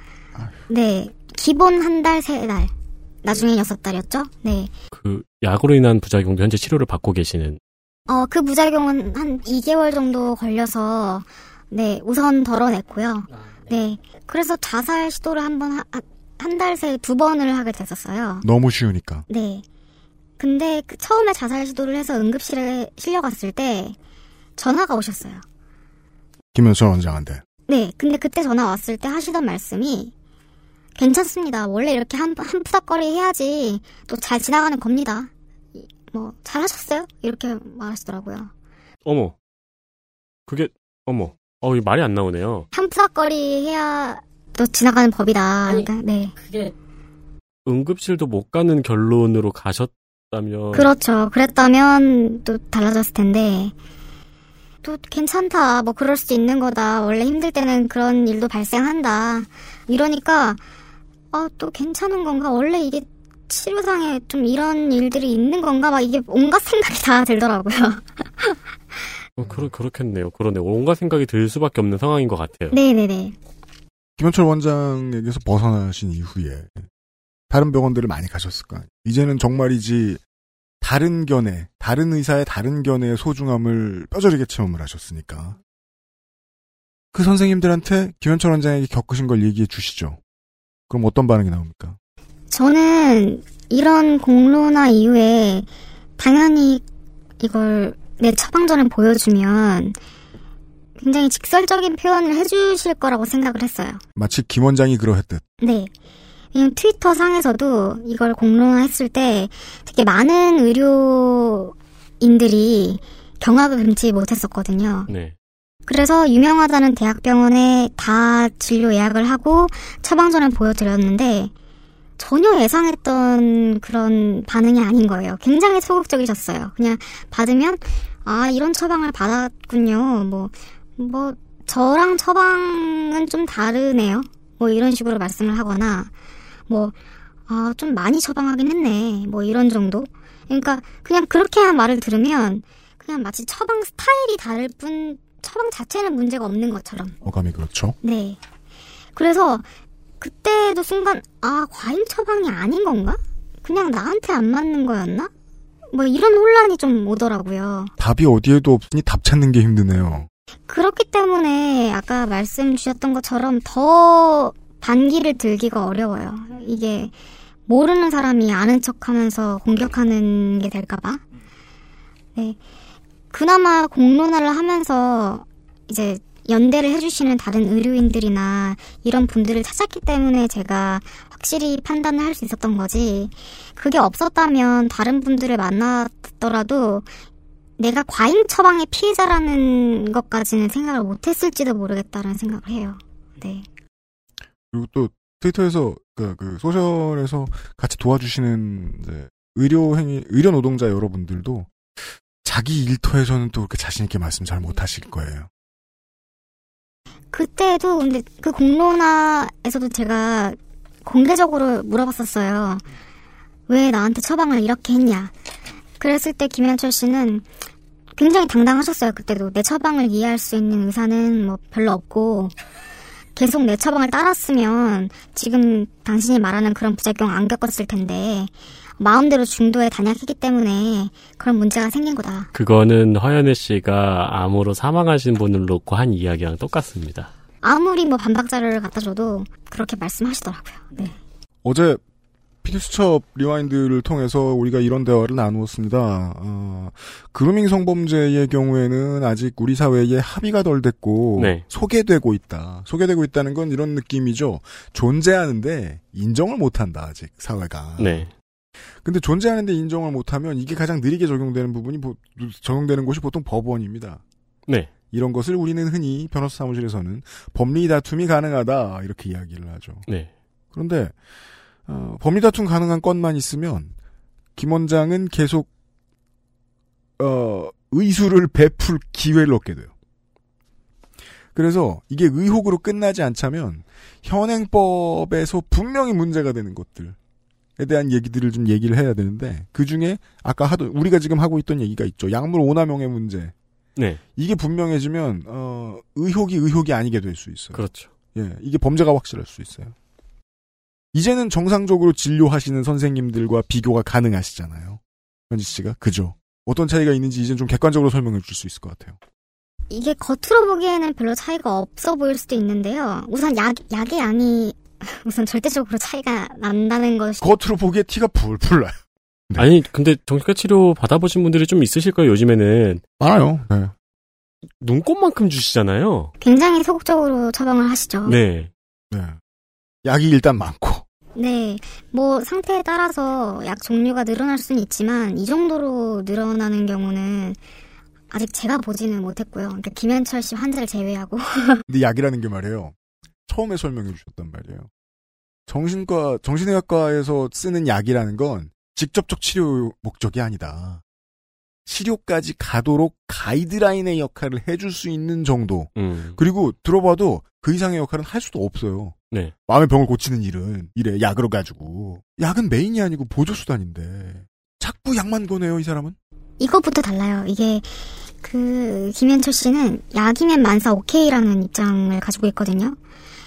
네, 기본 한 달, 세 달, 나중에 여섯 달이었죠. 네. 그 약으로 인한 부작용도 현재 치료를 받고 계시는 어, 그 부작용은 한 2개월 정도 걸려서, 네, 우선 덜어냈고요. 네. 그래서 자살 시도를 한 번, 한 달 새 두 번을 하게 됐었어요. 너무 쉬우니까. 네. 근데 그 처음에 자살 시도를 해서 응급실에 실려갔을 때 전화가 오셨어요. 김현철 원장한테. 네. 근데 그때 전화 왔을 때 하시던 말씀이 괜찮습니다. 원래 이렇게 한, 한 푸닥거리 해야지 또 잘 지나가는 겁니다. 이- 뭐, 잘하셨어요? 이렇게 말하시더라고요. 어머 그게 어머 어, 이 말이 안 나오네요. 한 푸닥거리 해야 또 지나가는 법이다. 그러니까, 네. 응급실도 못 가는 결론으로 가셨 다면 그렇죠. 그랬다면 또 달라졌을 텐데 또 괜찮다. 뭐 그럴 수도 있는 거다. 원래 힘들 때는 그런 일도 발생한다. 이러니까 아, 또 괜찮은 건가? 원래 이게 치료상에 좀 이런 일들이 있는 건가 막 이게 온갖 생각이 다 들더라고요. 어, 그러, 그렇겠네요. 그러네. 온갖 생각이 들 수밖에 없는 상황인 것 같아요. 네네네. 김현철 원장에게서 벗어나신 이후에 다른 병원들을 많이 가셨을 거 아니에요. 이제는 정말이지 다른 견해, 다른 의사의 다른 견해의 소중함을 뼈저리게 체험을 하셨으니까. 그 선생님들한테 김현철 원장에게 겪으신 걸 얘기해 주시죠. 그럼 어떤 반응이 나옵니까? 저는 이런 공로나 이후에 당연히 이걸 내 처방전을 보여주면 굉장히 직설적인 표현을 해주실 거라고 생각을 했어요. 마치 김 원장이 그러했듯. 네. 왜냐면 트위터 상에서도 이걸 공론화했을 때 되게 많은 의료인들이 경악을 금치 못했었거든요. 네. 그래서 유명하다는 대학병원에 다 진료 예약을 하고 처방전을 보여드렸는데 전혀 예상했던 그런 반응이 아닌 거예요. 굉장히 소극적이셨어요. 그냥 받으면 아 이런 처방을 받았군요. 뭐뭐 저랑 처방은 좀 다르네요. 뭐 이런 식으로 말씀을 하거나 뭐 아 좀 많이 처방하긴 했네. 뭐 이런 정도. 그러니까 그냥 그렇게 한 말을 들으면 그냥 마치 처방 스타일이 다를 뿐 처방 자체는 문제가 없는 것처럼. 어감이 그렇죠. 네. 그래서 그때도 순간 아 과잉 처방이 아닌 건가? 그냥 나한테 안 맞는 거였나? 뭐 이런 혼란이 좀 오더라고요. 답이 어디에도 없으니 답 찾는 게 힘드네요. 그렇기 때문에 아까 말씀 주셨던 것처럼 더 반기를 들기가 어려워요. 이게 모르는 사람이 아는 척하면서 공격하는 게 될까봐. 네. 그나마 공론화를 하면서 이제 연대를 해주시는 다른 의료인들이나 이런 분들을 찾았기 때문에 제가 확실히 판단을 할 수 있었던 거지. 그게 없었다면 다른 분들을 만났더라도 내가 과잉 처방의 피해자라는 것까지는 생각을 못했을지도 모르겠다는 생각을 해요. 네. 그리고 또 트위터에서 그, 그 소셜에서 같이 도와주시는 이제 의료 행위 의료 노동자 여러분들도 자기 일터에서는 또 그렇게 자신 있게 말씀 잘 못하실 거예요. 그때도 근데 그 공론화에서도 제가 공개적으로 물어봤었어요. 왜 나한테 처방을 이렇게 했냐. 그랬을 때 김현철 씨는 굉장히 당당하셨어요. 그때도 내 처방을 이해할 수 있는 의사는 뭐 별로 없고 계속 내 처방을 따랐으면 지금 당신이 말하는 그런 부작용 안 겪었을 텐데 마음대로 중도에 단약했기 때문에 그런 문제가 생긴 거다. 그거는 허현회 씨가 암으로 사망하신 분을 놓고 한 이야기랑 똑같습니다. 아무리 뭐 반박 자료를 갖다 줘도 그렇게 말씀하시더라고요. 네. 어제 피디수첩 rewind를 통해서 우리가 이런 대화를 나누었습니다. 어, 그루밍 성범죄의 경우에는 아직 우리 사회에 합의가 덜 됐고 네. 소개되고 있다. 소개되고 있다는 건 이런 느낌이죠. 존재하는데 인정을 못한다 아직 사회가. 네. 근데 존재하는데 인정을 못하면 이게 가장 느리게 적용되는 부분이 보- 적용되는 곳이 보통 법원입니다. 네. 이런 것을 우리는 흔히 변호사 사무실에서는 법리 다툼이 가능하다 이렇게 이야기를 하죠. 네. 그런데 어, 법리 다툼 가능한 건만 있으면 김 원장은 계속 어, 의수를 베풀 기회를 얻게 돼요. 그래서 이게 의혹으로 끝나지 않자면 현행법에서 분명히 문제가 되는 것들에 대한 얘기들을 좀 얘기를 해야 되는데 그 중에 아까 하도 우리가 지금 하고 있던 얘기가 있죠. 약물 오남용의 문제. 네. 이게 분명해지면 어, 의혹이 의혹이 아니게 될 수 있어요. 그렇죠. 예, 이게 범죄가 확실할 수 있어요. 이제는 정상적으로 진료하시는 선생님들과 비교가 가능하시잖아요. 현지 씨가 그죠? 어떤 차이가 있는지 이제는 좀 객관적으로 설명해 줄 수 있을 것 같아요. 이게 겉으로 보기에는 별로 차이가 없어 보일 수도 있는데요. 우선 약, 약의 양이 우선 절대적으로 차이가 난다는 것이 겉으로 보기에 티가 풀풀 나요. 아니 근데 정신과 치료 받아보신 분들이 좀 있으실 거예요. 요즘에는 많아요. 네. 눈곱만큼 주시잖아요. 굉장히 소극적으로 처방을 하시죠. 네. 네. 약이 일단 많고. 네, 뭐 상태에 따라서 약 종류가 늘어날 수는 있지만 이 정도로 늘어나는 경우는 아직 제가 보지는 못했고요. 그러니까 김현철 씨 환자를 제외하고 근데 약이라는 게 말이에요. 처음에 설명해 주셨단 말이에요. 정신과, 정신의학과에서 쓰는 약이라는 건 직접적 치료 목적이 아니다. 치료까지 가도록 가이드라인의 역할을 해줄 수 있는 정도. 음. 그리고 들어봐도 그 이상의 역할은 할 수도 없어요. 네. 마음의 병을 고치는 일은 이래 약으로 가지고 약은 메인이 아니고 보조 수단인데 자꾸 약만 거네요 이 사람은. 이것부터 달라요. 이게 그 김현철 씨는 약이면 만사 오케이라는 입장을 가지고 있거든요.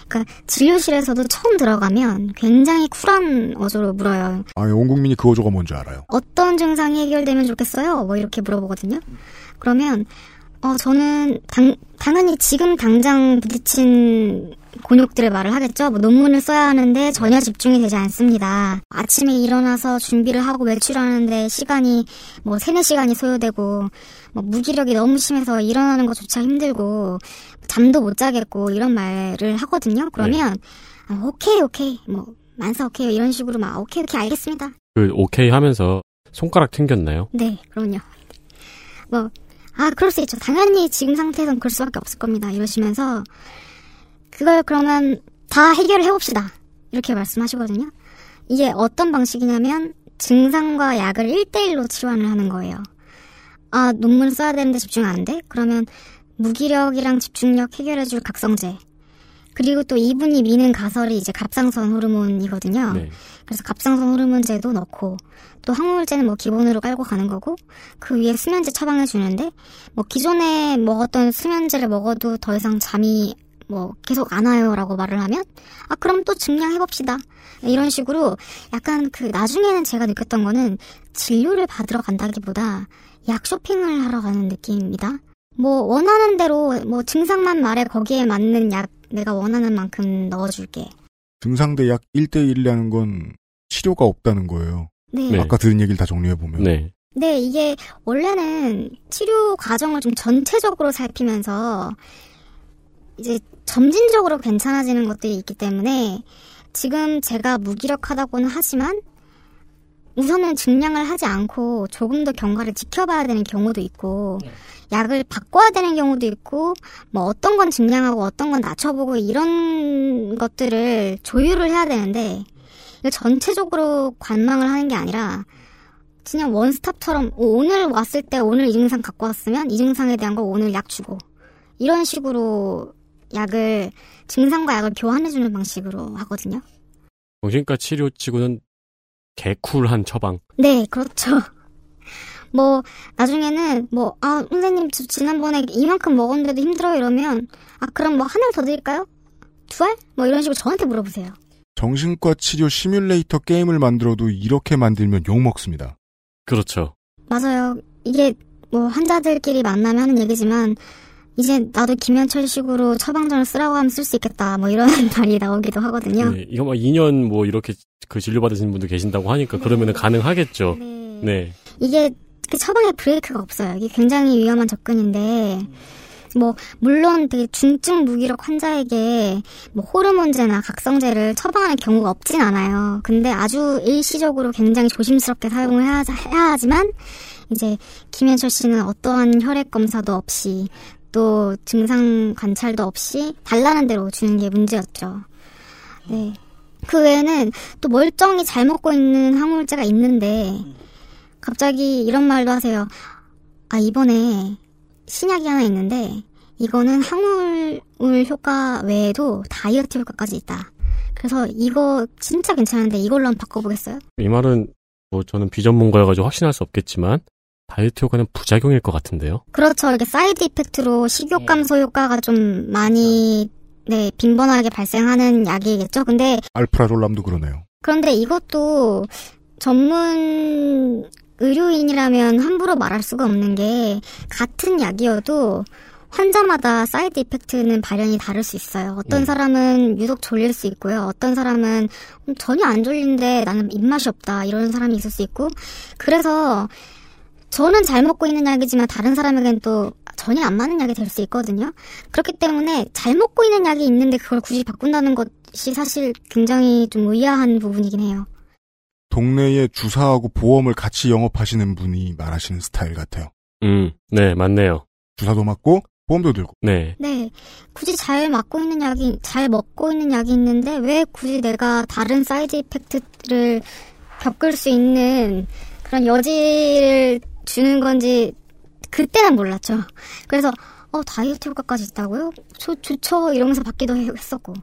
그러니까 진료실에서도 처음 들어가면 굉장히 쿨한 어조로 물어요. 아니 온 국민이 그 어조가 뭔지 알아요. 어떤 증상이 해결되면 좋겠어요? 뭐 이렇게 물어보거든요. 그러면 어 저는 당, 당연히 지금 당장 부딪힌 곤욕들의 말을 하겠죠. 뭐 논문을 써야 하는데 전혀 집중이 되지 않습니다. 아침에 일어나서 준비를 하고 외출하는데 시간이 뭐 세네 시간이 소요되고 뭐 무기력이 너무 심해서 일어나는 것조차 힘들고 잠도 못 자겠고 이런 말을 하거든요. 그러면 아, 오케이 오케이 뭐 만사 오케이 이런 식으로 막 오케이 오케이 알겠습니다. 그 오케이 하면서 손가락 튕겼나요? 네, 그럼요. 뭐, 아, 그럴 수 있죠. 당연히 지금 상태에선 그럴 수밖에 없을 겁니다. 이러시면서, 그걸 그러면 다 해결을 해봅시다. 이렇게 말씀하시거든요. 이게 어떤 방식이냐면, 증상과 약을 1대1로 치환을 하는 거예요. 아, 논문 써야 되는데 집중 안 돼? 그러면 무기력이랑 집중력 해결해줄 각성제. 그리고 또 이분이 미는 가설이 이제 갑상선 호르몬이거든요. 네. 그래서 갑상선 호르몬제도 넣고 또 항우울제는 뭐 기본으로 깔고 가는 거고 그 위에 수면제 처방해 주는데 뭐 기존에 먹었던 수면제를 먹어도 더 이상 잠이 뭐 계속 안 와요라고 말을 하면 아 그럼 또 증량해 봅시다 이런 식으로 약간 그 나중에는 제가 느꼈던 거는 진료를 받으러 간다기보다 약 쇼핑을 하러 가는 느낌입니다. 뭐 원하는 대로 뭐 증상만 말해 거기에 맞는 약 내가 원하는 만큼 넣어줄게. 증상 대 약 1대1이라는 건 치료가 없다는 거예요. 네. 네. 아까 들은 얘기를 다 정리해 보면. 네. 네, 이게 원래는 치료 과정을 좀 전체적으로 살피면서 이제 점진적으로 괜찮아지는 것들이 있기 때문에 지금 제가 무기력하다고는 하지만 우선은 증량을 하지 않고 조금 더 경과를 지켜봐야 되는 경우도 있고 약을 바꿔야 되는 경우도 있고 뭐 어떤 건 증량하고 어떤 건 낮춰보고 이런 것들을 조율을 해야 되는데 전체적으로 관망을 하는 게 아니라 그냥 원스톱처럼 오늘 왔을 때 오늘 이 증상 갖고 왔으면 이 증상에 대한 거 오늘 약 주고 이런 식으로 약을 증상과 약을 교환해주는 방식으로 하거든요. 정신과 치료치고는 개쿨한 처방. 네, 그렇죠. 뭐 나중에는 뭐 아 선생님 저 지난번에 이만큼 먹었는데도 힘들어 이러면 아 그럼 뭐한알더 드릴까요? 두 알? 뭐 이런 식으로 저한테 물어보세요. 정신과 치료 시뮬레이터 게임을 만들어도 이렇게 만들면 욕 먹습니다. 그렇죠. 맞아요. 이게 뭐 환자들끼리 만나면 하는 얘기지만 이제 나도 김현철식으로 처방전을 쓰라고 하면 쓸 수 있겠다. 뭐 이런 말이 나오기도 하거든요. 네, 이거 뭐 2년 뭐 이렇게 그 진료 받으시는 분도 계신다고 하니까 그러면은 가능하겠죠. 네. 이게 그 처방에 브레이크가 없어요. 이게 굉장히 위험한 접근인데 뭐 물론 되게 중증 무기력 환자에게 뭐 호르몬제나 각성제를 처방하는 경우가 없진 않아요. 근데 아주 일시적으로 굉장히 조심스럽게 사용을 해야, 해야 하지만 이제 김현철 씨는 어떠한 혈액 검사도 없이 또 증상 관찰도 없이 달라는 대로 주는 게 문제였죠. 네. 그 외에는 또 멀쩡히 잘 먹고 있는 항우울제가 있는데 갑자기 이런 말도 하세요. 아 이번에 신약이 하나 있는데 이거는 항우울 효과 외에도 다이어트 효과까지 있다. 그래서 이거 진짜 괜찮은데 이걸로 한번 바꿔보겠어요? 이 말은 뭐 저는 비전문가여가지고 확신할 수 없겠지만 다이어트 효과는 부작용일 것 같은데요. 그렇죠. 이게 side effect로 식욕 감소 효과가 좀 많이 네 빈번하게 발생하는 약이겠죠. 근데 alprazolam도 그러네요. 그런데 이것도 전문 의료인이라면 함부로 말할 수가 없는 게 같은 약이어도 환자마다 side effect는 발현이 다를 수 있어요. 어떤 네. 사람은 유독 졸릴 수 있고요. 어떤 사람은 음, 전혀 안 졸린데 나는 입맛이 없다. 이런 사람이 있을 수 있고. 그래서 저는 잘 먹고 있는 약이지만 다른 사람에겐 또 전혀 안 맞는 약이 될 수 있거든요. 그렇기 때문에 잘 먹고 있는 약이 있는데 그걸 굳이 바꾼다는 것이 사실 굉장히 좀 의아한 부분이긴 해요. 동네에 주사하고 보험을 같이 영업하시는 분이 말하시는 스타일 같아요. 음, 네, 맞네요. 주사도 맞고 보험도 들고. 네. 네. 굳이 잘 맞고 있는 약이, 잘 먹고 있는 약이 있는데 왜 굳이 내가 다른 side effect를 겪을 수 있는 그런 여지를 주는 건지 그때는 몰랐죠. 그래서 어 다이어트 효과까지 있다고요? 좋 좋죠 이러면서 받기도 했었고.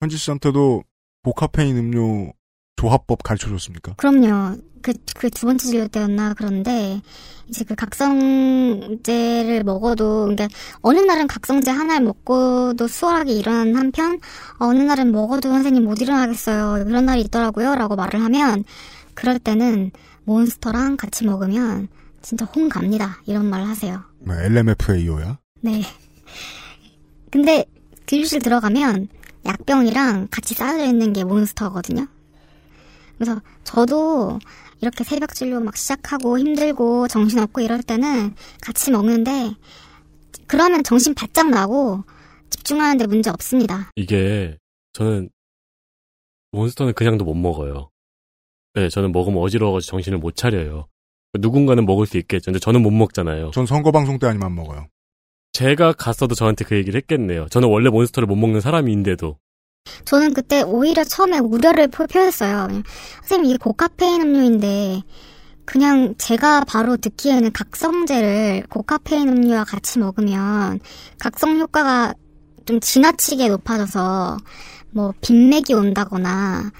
현지 씨한테도 고카페인 음료 조합법 가르쳐 줬습니까? 그럼요. 그, 그 두 번째 진료 때였나 그런데, 이제 그 각성제를 먹어도, 그러니까 어느 날은 각성제 하나를 먹고도 수월하게 일어나는 한편, 어느 날은 먹어도 선생님 못 일어나겠어요. 그런 날이 있더라고요. 라고 말을 하면, 그럴 때는 몬스터랑 같이 먹으면 진짜 홍 갑니다. 이런 말을 하세요. 뭐 LMFAO야? 네. 근데 진료실 들어가면 약병이랑 같이 쌓여져 있는 게 몬스터거든요. 그래서 저도 이렇게 새벽 진료 막 시작하고 힘들고 정신없고 이럴 때는 같이 먹는데 그러면 정신 바짝 나고 집중하는데 문제 없습니다. 이게 저는 몬스터는 그냥도 못 먹어요. 네, 저는 먹으면 어지러워가지고 정신을 못 차려요. 누군가는 먹을 수 있겠죠. 근데 저는 못 먹잖아요. 전 선거 방송 때 아니면 안 먹어요. 제가 갔어도 저한테 그 얘기를 했겠네요. 저는 원래 몬스터를 못 먹는 사람인데도. 저는 그때 오히려 처음에 우려를 표- 표했어요. 선생님 이게 고카페인 음료인데 그냥 제가 바로 듣기에는 각성제를 고카페인 음료와 같이 먹으면 각성 효과가 좀 지나치게 높아져서 뭐 빈맥이 온다거나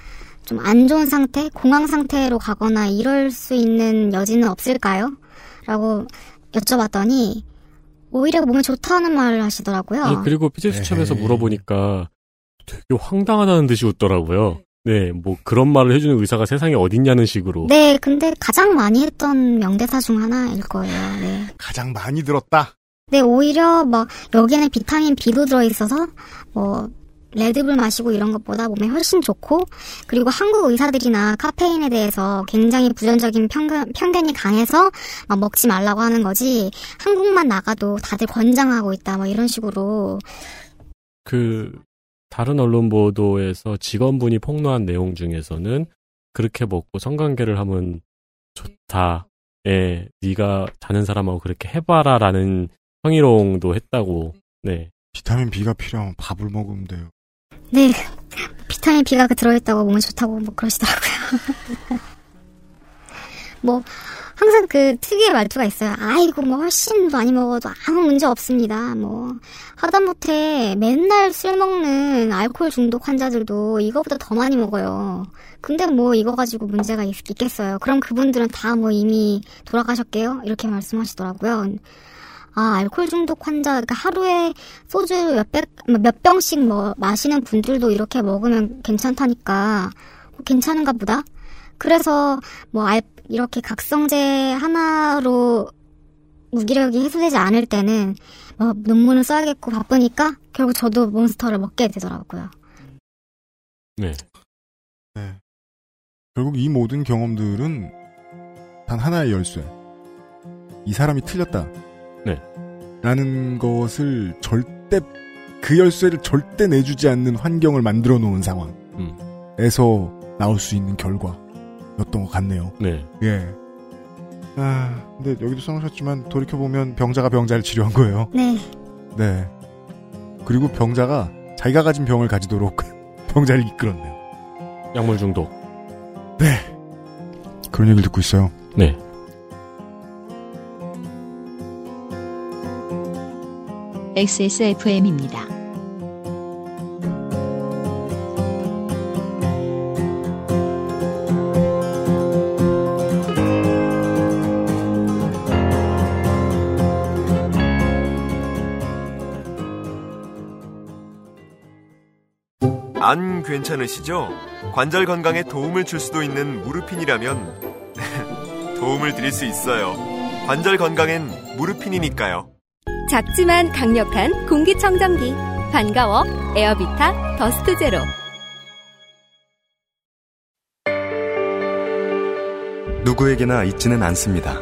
좀 안 좋은 상태, 공황 상태로 가거나 이럴 수 있는 여지는 없을까요? 라고 여쭤봤더니 오히려 몸에 좋다는 말을 하시더라고요. 아니, 그리고 피제 수첩에서 에헤이. 물어보니까 되게 황당하다는 듯이 웃더라고요. 네, 뭐 그런 말을 해주는 의사가 세상에 어딨냐는 식으로. 네, 근데 가장 많이 했던 명대사 중 하나일 거예요. 네. 가장 많이 들었다. 네, 오히려 막 여기에는 비타민 B도 들어 있어서 뭐 레드불 마시고 이런 것보다 몸에 훨씬 좋고 그리고 한국 의사들이나 카페인에 대해서 굉장히 부정적인 편견, 편견이 강해서 막 먹지 말라고 하는 거지 한국만 나가도 다들 권장하고 있다 뭐 이런 식으로 그 다른 언론 보도에서 직원분이 폭로한 내용 중에서는 그렇게 먹고 성관계를 하면 좋다. 예, 네가 자는 사람하고 그렇게 해봐라라는 성희롱도 했다고. 네. 비타민 B가 필요하면 밥을 먹으면 돼요. 네 비타민 B가 그 들어있다고 몸에 좋다고 뭐 그러시더라고요. 뭐 항상 그 특유의 말투가 있어요. 아이고 뭐 훨씬 많이 먹어도 아무 문제 없습니다. 뭐 하다못해 맨날 술 먹는 알코올 중독 환자들도 이거보다 더 많이 먹어요. 근데 뭐 이거 가지고 문제가 있, 있겠어요. 그럼 그분들은 다 뭐 이미 돌아가셨게요? 이렇게 말씀하시더라고요. 아, 알코올 중독 환자, 그러니까 하루에 소주 몇 백, 몇 병씩 뭐 마시는 분들도 이렇게 먹으면 괜찮다니까. 괜찮은가 보다? 그래서 뭐 알, 이렇게 각성제 하나로 무기력이 해소되지 않을 때는 뭐 논문을 써야겠고 바쁘니까 결국 저도 몬스터를 먹게 되더라고요. 네. 네. 결국 이 모든 경험들은 단 하나의 열쇠. 이 사람이 틀렸다. 네. 라는 것을 절대, 그 열쇠를 절대 내주지 않는 환경을 만들어 놓은 상황에서 나올 수 있는 결과였던 것 같네요. 네. 예. 아, 근데 여기도 써놓으셨지만 돌이켜보면 병자가 병자를 치료한 거예요. 네. 네. 그리고 병자가 자기가 가진 병을 가지도록 병자를 이끌었네요. 약물 중독. 네. 그런 얘기를 듣고 있어요. 네. XSFM입니다. 안 괜찮으시죠? 관절 건강에 도움을 줄 수도 있는 무르핀이라면 도움을 드릴 수 있어요. 관절 건강엔 무르핀이니까요. 작지만 강력한 공기청정기. 반가워. 에어비타 더스트 제로. 누구에게나 있지는 않습니다.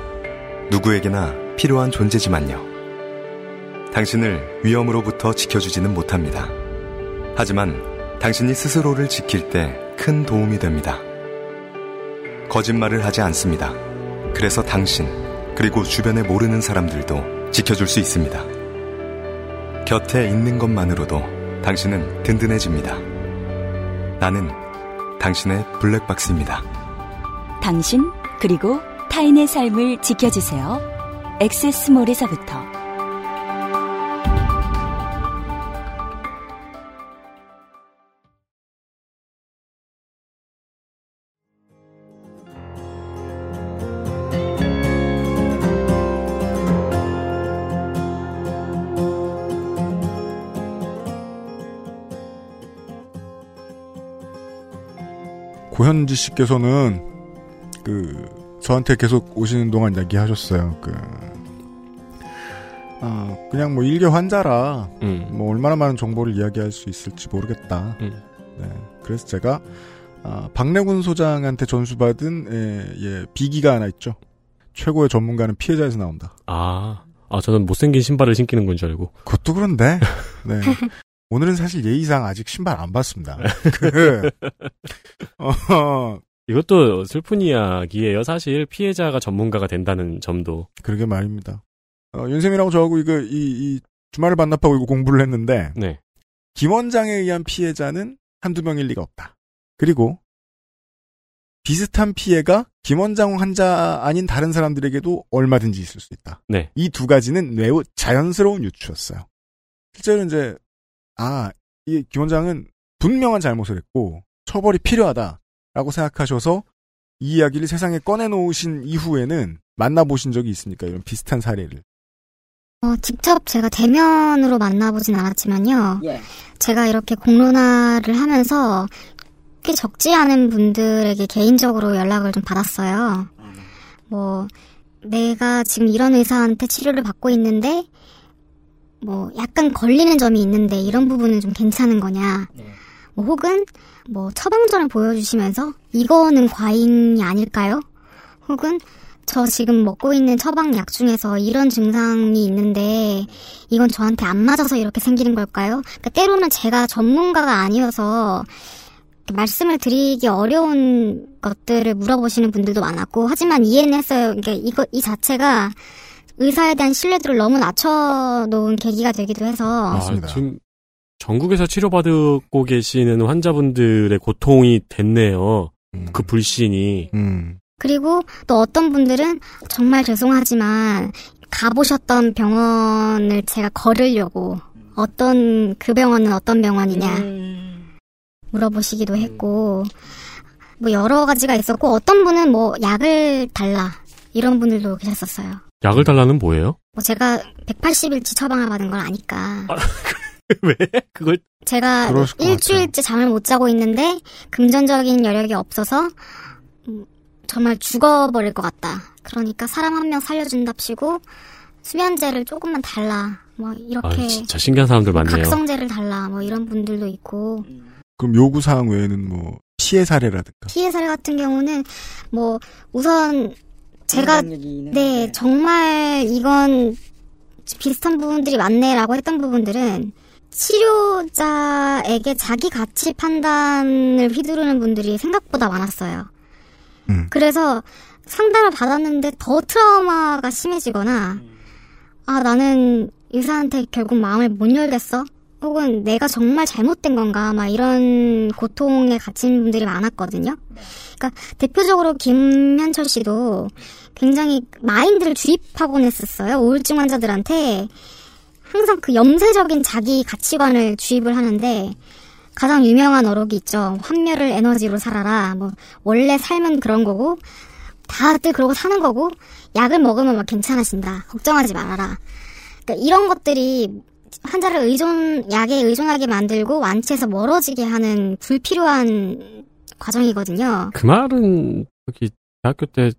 누구에게나 필요한 존재지만요. 당신을 위험으로부터 지켜주지는 못합니다. 하지만 당신이 스스로를 지킬 때 큰 도움이 됩니다. 거짓말을 하지 않습니다. 그래서 당신, 그리고 주변에 모르는 사람들도 지켜줄 수 있습니다. 곁에 있는 것만으로도 당신은 든든해집니다. 나는 당신의 블랙박스입니다. 당신 그리고 타인의 삶을 지켜주세요. 엑세스몰에서부터 고현지 씨께서는 그 저한테 계속 오시는 동안 이야기하셨어요. 그 아, 그냥 뭐 일개 환자라 음. 뭐 얼마나 많은 정보를 이야기할 수 있을지 모르겠다. 음. 네. 그래서 제가 아, 박래군 소장한테 전수받은 예, 예, 비기가 하나 있죠. 최고의 전문가는 피해자에서 나온다. 아, 아 저는 못생긴 신발을 신기는 건 줄 알고. 그것도 그런데 네. 오늘은 사실 예의상 아직 신발 안 봤습니다. 그, 어, 이것도 슬픈 이야기예요. 사실 피해자가 전문가가 된다는 점도. 그러게 말입니다. 어, 윤쌤이라고 저하고 이거 이, 이 주말을 반납하고 이거 공부를 했는데 네. 김 원장에 의한 피해자는 한두 명일 리가 없다. 그리고 비슷한 피해가 김 원장 환자 아닌 다른 사람들에게도 얼마든지 있을 수 있다. 네. 이 두 가지는 매우 자연스러운 유추였어요. 실제로 이제 아, 이 김 원장은 분명한 잘못을 했고 처벌이 필요하다라고 생각하셔서 이 이야기를 세상에 꺼내놓으신 이후에는 만나보신 적이 있습니까? 이런 비슷한 사례를. 어, 직접 제가 대면으로 만나보진 않았지만요. 제가 이렇게 공론화를 하면서 꽤 적지 않은 분들에게 개인적으로 연락을 좀 받았어요. 뭐, 내가 지금 이런 의사한테 치료를 받고 있는데, 뭐, 약간 걸리는 점이 있는데, 이런 부분은 좀 괜찮은 거냐. 뭐, 혹은, 뭐, 처방전을 보여주시면서, 이거는 과잉이 아닐까요? 혹은, 저 지금 먹고 있는 처방약 중에서 이런 증상이 있는데 이건 저한테 안 맞아서 이렇게 생기는 걸까요? 그러니까 때로는 제가 전문가가 아니어서 말씀을 드리기 어려운 것들을 물어보시는 분들도 많았고 하지만 이해는 했어요. 그러니까 이거 이 자체가 의사에 대한 신뢰도를 너무 낮춰놓은 계기가 되기도 해서 아, 지금 전국에서 치료받고 계시는 환자분들의 고통이 됐네요. 그 불신이. 음. 그리고 또 어떤 분들은 정말 죄송하지만 가보셨던 병원을 제가 걸으려고 어떤 그 병원은 어떤 병원이냐 물어보시기도 했고 뭐 여러 가지가 있었고 어떤 분은 뭐 약을 달라 이런 분들도 계셨었어요. 약을 달라는 뭐예요? 뭐 제가 180일치 처방을 받은 걸 아니까 왜? 그걸 제가 일주일째 잠을 못 자고 있는데 금전적인 여력이 없어서 음, 정말 죽어버릴 것 같다. 그러니까 사람 한 명 살려준답시고 수면제를 조금만 달라. 뭐 아, 이렇게 진짜 신기한 사람들 많네요. 각성제를 달라. 뭐 이런 분들도 있고 그럼 요구 사항 외에는 뭐 피해 사례라든가 피해 사례 같은 경우는 뭐 우선 제가 네 정말 이건 비슷한 부분들이 많네라고 했던 부분들은 치료자에게 자기 가치 판단을 휘두르는 분들이 생각보다 많았어요. 그래서 상담을 받았는데 더 트라우마가 심해지거나 아 나는 의사한테 결국 마음을 못 열겠어 혹은 내가 정말 잘못된 건가 막 이런 고통에 갇힌 분들이 많았거든요. 그러니까 대표적으로 김현철 씨도 굉장히 마인드를 주입하곤 했었어요. 우울증 환자들한테 항상 그 염세적인 자기 가치관을 주입을 하는데 가장 유명한 어록이 있죠. 환멸을 에너지로 살아라. 뭐 원래 삶은 그런 거고 다들 그러고 사는 거고 약을 먹으면 막 괜찮아진다. 걱정하지 말아라. 그러니까 이런 것들이 환자를 의존 약에 의존하게 만들고 완치해서 멀어지게 하는 불필요한 과정이거든요. 그 말은 여기 대학교 때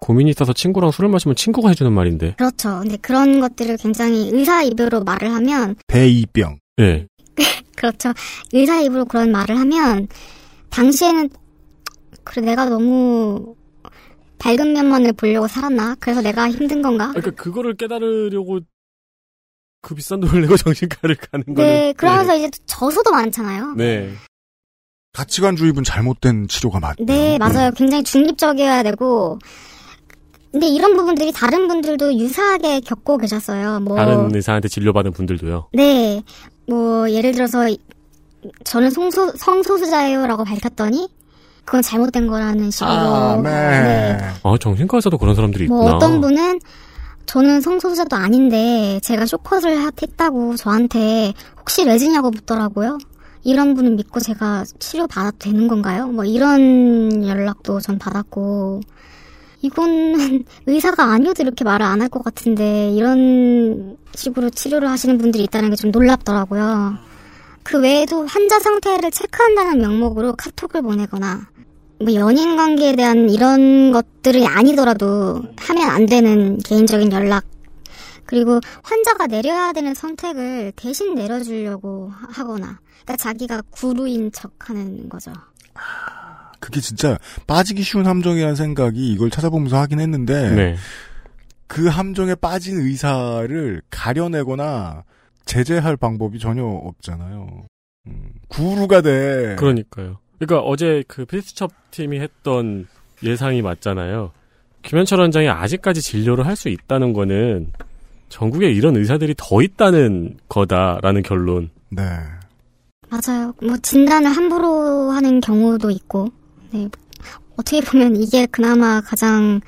고민이 있어서 친구랑 술을 마시면 친구가 해주는 말인데. 그렇죠. 근데 그런 것들을 굉장히 의사 입으로 말을 하면 대이병. 네. 그렇죠. 의사 입으로 그런 말을 하면 당시에는 그래 내가 너무 밝은 면만을 보려고 살았나? 그래서 내가 힘든 건가? 그러니까 그거를 깨달으려고 그 비싼 돈을 내고 정신과를 가는 거는. 네, 그러면서 이제 저수도 많잖아요. 네. 가치관 주입은 잘못된 치료가 맞. 네, 맞아요. 굉장히 중립적이어야 되고. 근데 이런 부분들이 다른 분들도 유사하게 겪고 계셨어요. 뭐 다른 의사한테 진료받은 분들도요. 네, 뭐 예를 들어서 저는 성소, 성소수자예요라고 밝혔더니 그건 잘못된 거라는 식으로. 아, 네. 아, 정신과에서도 그런 사람들이 뭐 있구나. 어떤 분은 저는 성소수자도 아닌데 제가 쇼컷을 하- 했다고 저한테 혹시 레지냐고 묻더라고요. 이런 분을 믿고 제가 치료 받아도 되는 건가요? 뭐 이런 연락도 전 받았고 이거는 의사가 아니어도 이렇게 말을 안 할 것 같은데 이런 식으로 치료를 하시는 분들이 있다는 게 좀 놀랍더라고요. 그 외에도 환자 상태를 체크한다는 명목으로 카톡을 보내거나 뭐 연인 관계에 대한 이런 것들이 아니더라도 하면 안 되는 개인적인 연락 그리고 환자가 내려야 되는 선택을 대신 내려주려고 하- 하거나 그러니까 자기가 구루인 척하는 거죠. 그게 진짜 빠지기 쉬운 함정이라는 생각이 이걸 찾아보면서 하긴 했는데 네. 그 함정에 빠진 의사를 가려내거나 제재할 방법이 전혀 없잖아요. 음, 구루가 돼. 그러니까요. 그러니까 어제 그 피스첩 팀이 했던 예상이 맞잖아요. 김현철 원장이 아직까지 진료를 할 수 있다는 거는 전국에 이런 의사들이 더 있다는 거다라는 결론. 네. 맞아요. 뭐 진단을 함부로 하는 경우도 있고, 네. 어떻게 보면 이게 그나마 가장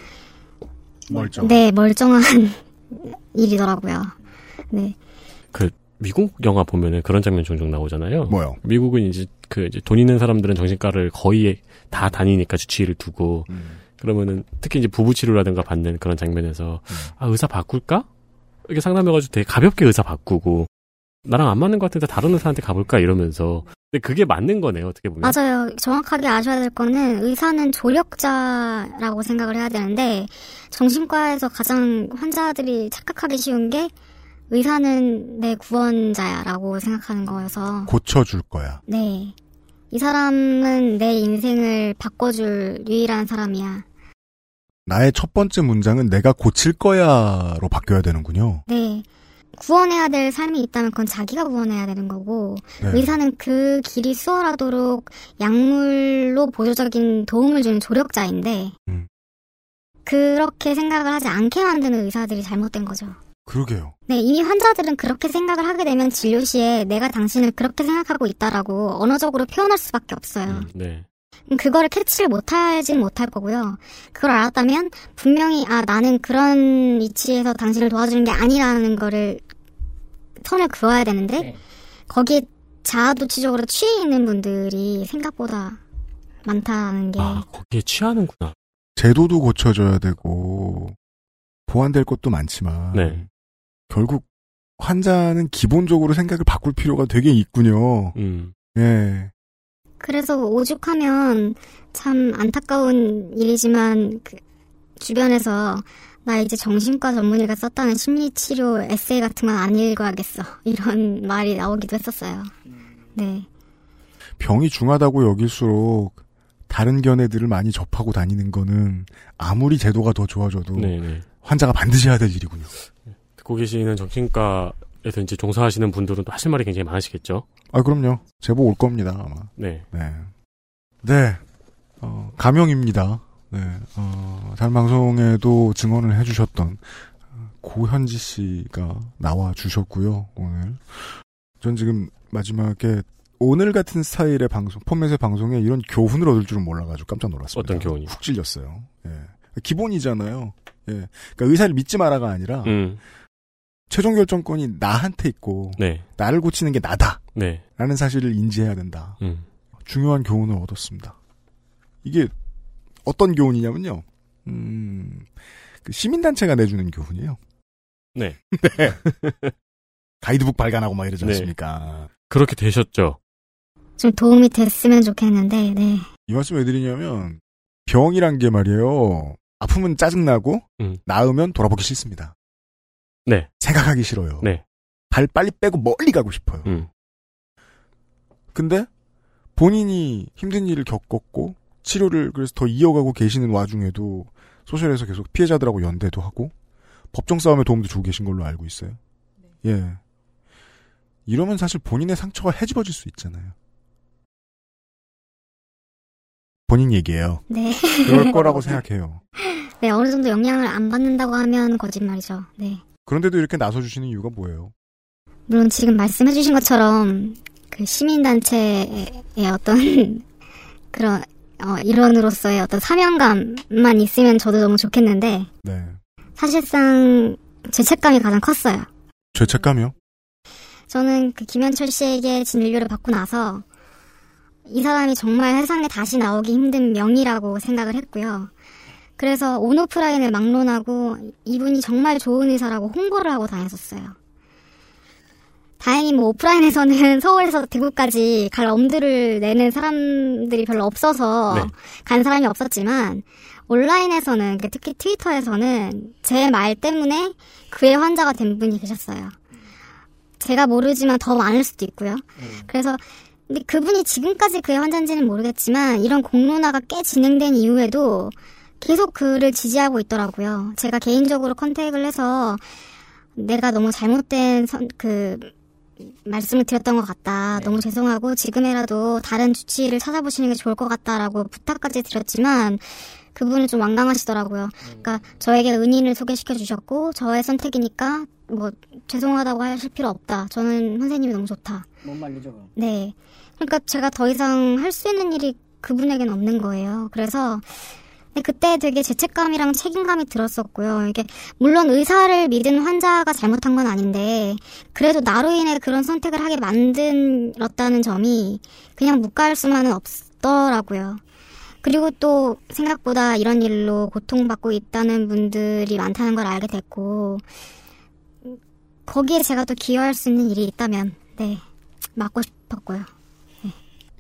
멀쩡. 네 멀쩡한 일이더라고요. 네. 그 미국 영화 보면은 그런 장면 종종 나오잖아요. 뭐요? 미국은 이제 그 이제 돈 있는 사람들은 정신과를 거의 다 다니니까 주치의를 두고 음. 그러면은 특히 이제 부부 치료라든가 받는 그런 장면에서 아 의사 바꿀까? 이렇게 상담해가지고 되게 가볍게 의사 바꾸고 나랑 안 맞는 것 같은데 다른 의사한테 가볼까 이러면서 근데 그게 맞는 거네요 어떻게 보면 맞아요. 정확하게 아셔야 될 거는 의사는 조력자라고 생각을 해야 되는데 정신과에서 가장 환자들이 착각하기 쉬운 게 의사는 내 구원자야라고 생각하는 거여서 고쳐줄 거야. 네. 이 사람은 내 인생을 바꿔줄 유일한 사람이야. 나의 첫 번째 문장은 내가 고칠 거야로 바뀌어야 되는군요. 네. 구원해야 될 삶이 있다면 그건 자기가 구원해야 되는 거고 네. 의사는 그 길이 수월하도록 약물로 보조적인 도움을 주는 조력자인데 음. 그렇게 생각을 하지 않게 만드는 의사들이 잘못된 거죠. 그러게요. 네, 이미 환자들은 그렇게 생각을 하게 되면 진료 시에 내가 당신을 그렇게 생각하고 있다라고 언어적으로 표현할 수밖에 없어요. 네. 음, 그거를 캐치를 못하진 못할 거고요. 그걸 알았다면 분명히 아 나는 그런 위치에서 당신을 도와주는 게 아니라는 거를 선을 그어야 되는데 거기에 자아도취적으로 취해 있는 분들이 생각보다 많다는 게 아 거기에 취하는구나 제도도 고쳐줘야 되고 보완될 것도 많지만 네. 결국 환자는 기본적으로 생각을 바꿀 필요가 되게 있군요. 음. 예. 그래서 오죽하면 참 안타까운 일이지만 그 주변에서 나 이제 정신과 전문의가 썼다는 심리치료 에세이 같은 건 안 읽어야겠어 이런 말이 나오기도 했었어요. 네. 병이 중하다고 여길수록 다른 견해들을 많이 접하고 다니는 거는 아무리 제도가 더 좋아져도 네네. 환자가 반드시 해야 될 일이군요. 듣고 계시는 정신과에서 이제 종사하시는 분들은 또 하실 말이 굉장히 많으시겠죠. 아 그럼요. 제보 올 겁니다 아마. 네. 네. 네. 어, 가명입니다. 네. 어, 다른 방송에도 증언을 해주셨던 고현지 씨가 나와 주셨고요. 오늘 전 지금 마지막에 오늘 같은 스타일의 방송, 포맷의 방송에 이런 교훈을 얻을 줄은 몰라가지고 깜짝 놀랐습니다. 어떤 교훈이? 훅 찔렸어요. 예. 기본이잖아요. 예. 그러니까 의사를 믿지 마라가 아니라 음. 최종 결정권이 나한테 있고 네. 나를 고치는 게 나다. 네. 라는 사실을 인지해야 된다. 음. 중요한 교훈을 얻었습니다. 이게 어떤 교훈이냐면요. 음, 그 시민단체가 내주는 교훈이에요. 네. 네. 가이드북 발간하고 막 이러지 네. 않습니까? 그렇게 되셨죠. 좀 도움이 됐으면 좋겠는데 네. 이 말씀 왜 드리냐면 병이란 게 말이에요. 아프면 짜증나고 음. 나으면 돌아보기 싫습니다. 네. 생각하기 싫어요. 네. 발 빨리 빼고 멀리 가고 싶어요. 음. 근데 본인이 힘든 일을 겪었고 치료를 그래서 더 이어가고 계시는 와중에도 소셜에서 계속 피해자들하고 연대도 하고 법정 싸움에 도움도 주고 계신 걸로 알고 있어요. 예. 이러면 사실 본인의 상처가 헤집어질 수 있잖아요. 본인 얘기예요. 네. 그럴 거라고 생각해요. 네, 어느 정도 영향을 안 받는다고 하면 거짓말이죠. 네. 그런데도 이렇게 나서주시는 이유가 뭐예요? 물론 지금 말씀해주신 것처럼 그 시민단체의 어떤 그런 어, 일원으로서의 어떤 사명감만 있으면 저도 너무 좋겠는데 네. 사실상 죄책감이 가장 컸어요. 죄책감이요? 저는 그 김현철 씨에게 진료를 받고 나서 이 사람이 정말 세상에 다시 나오기 힘든 명이라고 생각을 했고요. 그래서 온오프라인을 막론하고 이분이 정말 좋은 의사라고 홍보를 하고 다녔었어요. 다행히 뭐 오프라인에서는 서울에서 대구까지 갈 엄두를 내는 사람들이 별로 없어서 네. 간 사람이 없었지만 온라인에서는 그 특히 트위터에서는 제 말 때문에 그의 환자가 된 분이 계셨어요. 제가 모르지만 더 많을 수도 있고요. 그래서 근데 그분이 지금까지 그의 환자인지는 모르겠지만 이런 공론화가 꽤 진행된 이후에도 계속 그를 지지하고 있더라고요. 제가 개인적으로 컨택을 해서 내가 너무 잘못된 선, 그 말씀을 드렸던 것 같다. 너무 죄송하고 지금이라도 다른 주치의를 찾아보시는 게 좋을 것 같다라고 부탁까지 드렸지만 그분은 좀 완강하시더라고요. 그러니까 저에게 은인을 소개시켜 주셨고 저의 선택이니까 뭐 죄송하다고 하실 필요 없다. 저는 선생님이 너무 좋다. 못 말리죠. 그럼. 네. 그러니까 제가 더 이상 할 수 있는 일이 그분에겐 없는 거예요. 그래서 근데 그때 되게 죄책감이랑 책임감이 들었었고요. 이게 물론 의사를 믿은 환자가 잘못한 건 아닌데 그래도 나로 인해 그런 선택을 하게 만들었다는 점이 그냥 묵과할 수만은 없더라고요. 그리고 또 생각보다 이런 일로 고통받고 있다는 분들이 많다는 걸 알게 됐고 거기에 제가 또 기여할 수 있는 일이 있다면 네 맡고 싶었고요.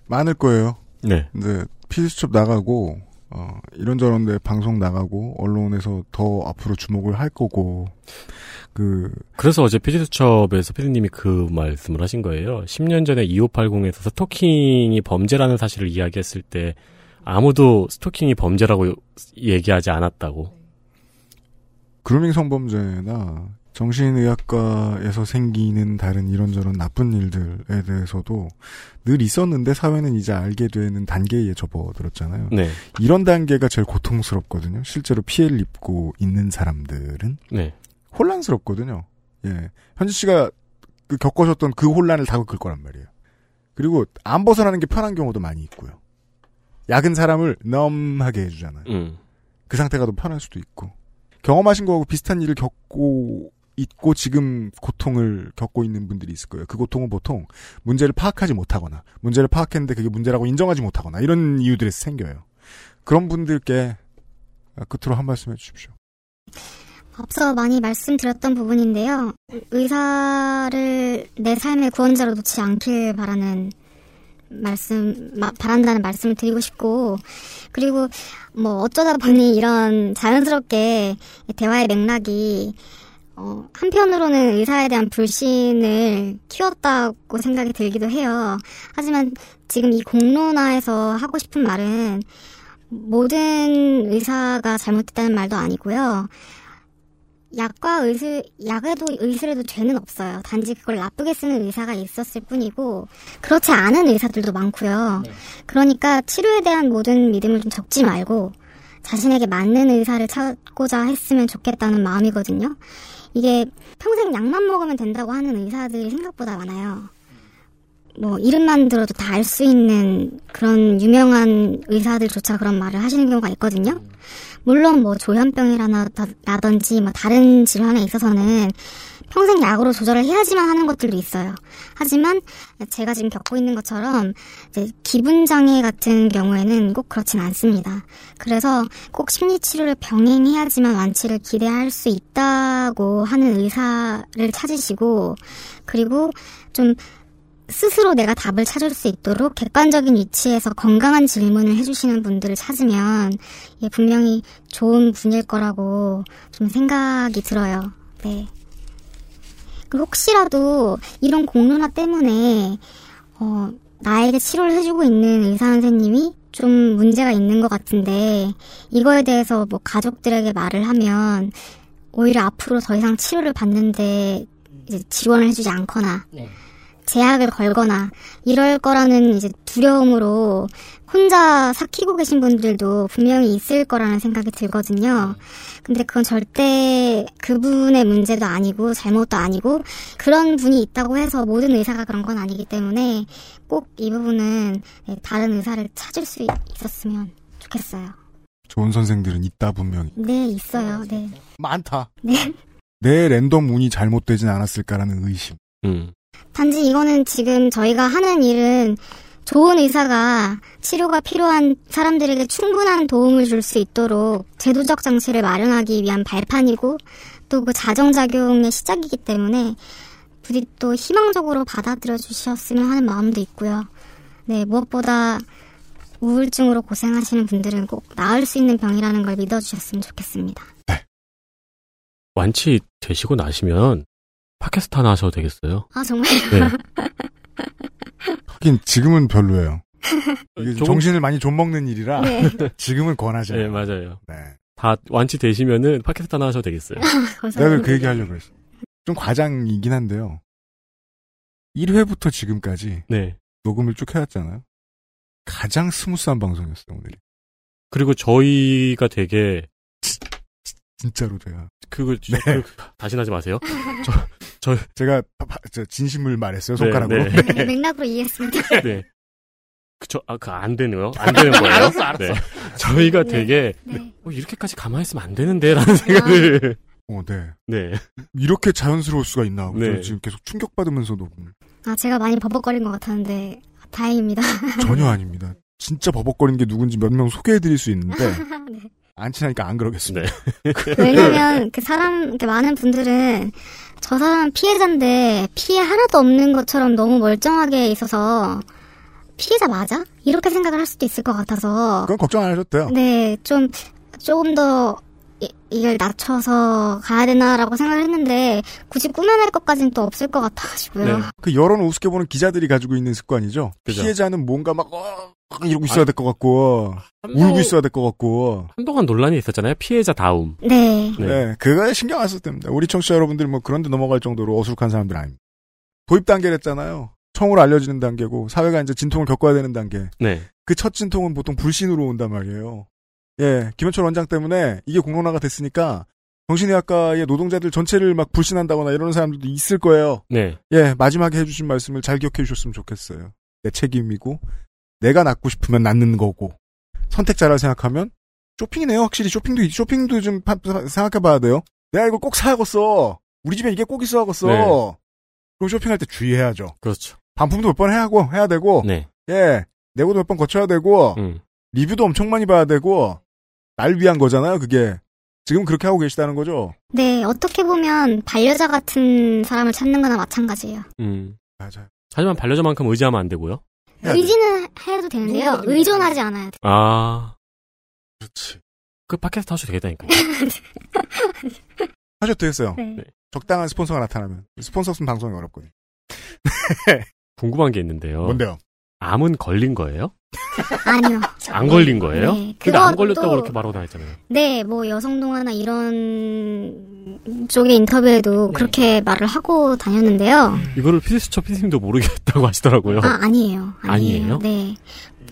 많을 거예요. 네. 근데 피디수첩 나가고 어, 이런저런 데 방송 나가고 언론에서 더 앞으로 주목을 할 거고 그 그래서 어제 피디수첩에서 피디님이 그 말씀을 하신 거예요. 10년 전에 2580에서 스토킹이 범죄라는 사실을 이야기했을 때 아무도 스토킹이 범죄라고 얘기하지 않았다고. 그루밍 성범죄나 정신의학과에서 생기는 다른 이런저런 나쁜 일들에 대해서도 늘 있었는데 사회는 이제 알게 되는 단계에 접어들었잖아요. 네. 이런 단계가 제일 고통스럽거든요. 실제로 피해를 입고 있는 사람들은 네. 혼란스럽거든요. 예. 현지 씨가 그 겪으셨던 그 혼란을 다 겪을 거란 말이에요. 그리고 안 벗어나는 게 편한 경우도 많이 있고요. 약은 사람을 넘하게 해주잖아요. 음. 그 상태가 더 편할 수도 있고. 경험하신 거하고 비슷한 일을 겪고 있고 지금 고통을 겪고 있는 분들이 있을 거예요. 그 고통은 보통 문제를 파악하지 못하거나 문제를 파악했는데 그게 문제라고 인정하지 못하거나 이런 이유들에서 생겨요. 그런 분들께 끝으로 한 말씀 해주십시오. 앞서 많이 말씀드렸던 부분인데요. 의사를 내 삶의 구원자로 놓지 않길 바라는 말씀, 마, 바란다는 말씀을 드리고 싶고, 그리고 뭐 어쩌다 보니 이런 자연스럽게 대화의 맥락이 어, 한편으로는 의사에 대한 불신을 키웠다고 생각이 들기도 해요. 하지만 지금 이 공론화에서 하고 싶은 말은 모든 의사가 잘못했다는 말도 아니고요. 약과 의술, 약에도 의술에도 죄는 없어요. 단지 그걸 나쁘게 쓰는 의사가 있었을 뿐이고, 그렇지 않은 의사들도 많고요. 그러니까 치료에 대한 모든 믿음을 좀 적지 말고, 자신에게 맞는 의사를 찾고자 했으면 좋겠다는 마음이거든요. 이게 평생 약만 먹으면 된다고 하는 의사들이 생각보다 많아요. 뭐, 이름만 들어도 다 알 수 있는 그런 유명한 의사들조차 그런 말을 하시는 경우가 있거든요. 물론 뭐 조현병이라든지 뭐 다른 질환에 있어서는 평생 약으로 조절을 해야지만 하는 것들도 있어요. 하지만 제가 지금 겪고 있는 것처럼 기분 장애 같은 경우에는 꼭 그렇진 않습니다. 그래서 꼭 심리 치료를 병행해야지만 완치를 기대할 수 있다고 하는 의사를 찾으시고 그리고 좀 스스로 내가 답을 찾을 수 있도록 객관적인 위치에서 건강한 질문을 해주시는 분들을 찾으면 예, 분명히 좋은 분일 거라고 좀 생각이 들어요. 네. 그 혹시라도 이런 공론화 때문에 어, 나에게 치료를 해주고 있는 의사 선생님이 좀 문제가 있는 것 같은데 이거에 대해서 뭐 가족들에게 말을 하면 오히려 앞으로 더 이상 치료를 받는데 이제 지원을 해주지 않거나 네. 제약을 걸거나 이럴 거라는 이제 두려움으로 혼자 삭히고 계신 분들도 분명히 있을 거라는 생각이 들거든요. 근데 그건 절대 그분의 문제도 아니고 잘못도 아니고 그런 분이 있다고 해서 모든 의사가 그런 건 아니기 때문에 꼭 이 부분은 네, 다른 의사를 찾을 수 있었으면 좋겠어요. 좋은 선생들은 있다 분명히. 네, 있어요. 네. 많다. 네. 내 랜덤 운이 잘못되진 않았을까라는 의심. 음. 단지 이거는 지금 저희가 하는 일은 좋은 의사가 치료가 필요한 사람들에게 충분한 도움을 줄 수 있도록 제도적 장치를 마련하기 위한 발판이고 또 그 자정작용의 시작이기 때문에 부디 또 희망적으로 받아들여 주셨으면 하는 마음도 있고요. 네, 무엇보다 우울증으로 고생하시는 분들은 꼭 나을 수 있는 병이라는 걸 믿어주셨으면 좋겠습니다. 완치 되시고 나시면 팟캐스트 하나 하셔도 되겠어요. 아, 정말요? 네. 하긴 지금은 별로예요. 이게 조금- 정신을 많이 좀 먹는 일이라 네. 지금은 권하지 네, 않아요. 맞아요. 네. 다 완치 되시면은 팟캐스트 하나 하셔도 되겠어요. 내가 그 얘기 하려고 그랬어. 좀 과장이긴 한데요. 1회부터 지금까지 네. 녹음을 쭉 해왔잖아요. 가장 스무스한 방송이었어요, 오늘이. 그리고 저희가 되게 진짜로 제가. 그걸 네. 그- 다시 하지 마세요. 저, 저, 제가 진심을 말했어요, 네, 손가락으로. 네. 네, 맥락으로 이해했습니다. 네. 그쵸, 아, 그, 안 되네요. 안 되는 거예요. 알았어, 알았어. 네. 저희가 네, 되게, 네. 어, 이렇게까지 가만히 있으면 안 되는데, 라는 생각을. 어, 네. 네. 이렇게 자연스러울 수가 있나. 하고 네. 저 지금 계속 충격받으면서 녹음. 아, 제가 많이 버벅거린 것 같았는데, 다행입니다. 전혀 아닙니다. 진짜 버벅거리는 게 누군지 몇 명 소개해드릴 수 있는데, 네. 안 친하니까 안 그러겠습니다. 왜냐면 그 사람 이렇게 많은 분들은 저 사람 피해자인데 피해 하나도 없는 것처럼 너무 멀쩡하게 있어서 피해자 맞아? 이렇게 생각을 할 수도 있을 것 같아서 그건 걱정 안 돼요. 네, 좀 조금 더 이, 이걸 낮춰서 가야 되나라고 생각을 했는데 굳이 꾸며낼 것까지는 또 없을 것 같아가지고요. 네. 그 여론 우습게 보는 기자들이 가지고 있는 습관이죠. 그죠. 피해자는 뭔가 막, 어, 이러고 있어야 될 것 같고, 울고 있어야 될 것 같고. 한동안 논란이 있었잖아요. 피해자 다움. 네. 네. 네, 그거에 신경 안 써도 됩니다. 우리 청취자 여러분들 뭐 그런데 넘어갈 정도로 어수룩한 사람들 아닙니다. 도입 단계랬잖아요. 청으로 알려지는 단계고, 사회가 이제 진통을 겪어야 되는 단계. 네. 그 첫 진통은 보통 불신으로 온단 말이에요. 예, 김현철 원장 때문에 이게 공론화가 됐으니까 정신의학과의 노동자들 전체를 막 불신한다거나 이러는 사람들도 있을 거예요. 네. 예, 마지막에 해주신 말씀을 잘 기억해 주셨으면 좋겠어요. 내 책임이고, 내가 낫고 싶으면 낫는 거고, 선택자라 생각하면, 쇼핑이네요. 확실히 쇼핑도, 쇼핑도 좀 파- 생각해 봐야 돼요. 내가 이걸 꼭 사야겠어. 우리 집에 이게 꼭 있어야겠어. 네. 그럼 쇼핑할 때 주의해야죠. 그렇죠. 반품도 몇 번 해야 하고, 해야 되고, 네. 예, 내고도 몇 번 거쳐야 되고, 음. 리뷰도 엄청 많이 봐야 되고, 날 위한 거잖아요, 그게. 지금 그렇게 하고 계시다는 거죠? 네, 어떻게 보면 반려자 같은 사람을 찾는 거나 마찬가지예요. 음. 맞아요. 하지만 반려자만큼 의지하면 안 되고요. 돼. 의지는 해도 되는데요. 의존하지 않아야 돼요. 아. 그렇지. 그 팟캐스트 하셔도 되겠다니까요. 하셔도 되겠어요. 네. 네. 적당한 스폰서가 나타나면. 스폰서 없으면 방송이 어렵거든요. 궁금한 게 있는데요. 뭔데요? 암은 걸린 거예요? 아니요. 안 걸린 거예요? 네, 근데 안 그것도- 걸렸다고 그렇게 말하고 다녔잖아요. 네, 뭐 여성동화나 이런 쪽의 인터뷰에도 그렇게 말을 하고 다녔는데요. 이거를 피디수첩 피디님도 모르겠다고 하시더라고요. 아, 아니에요. 아니에요? 네.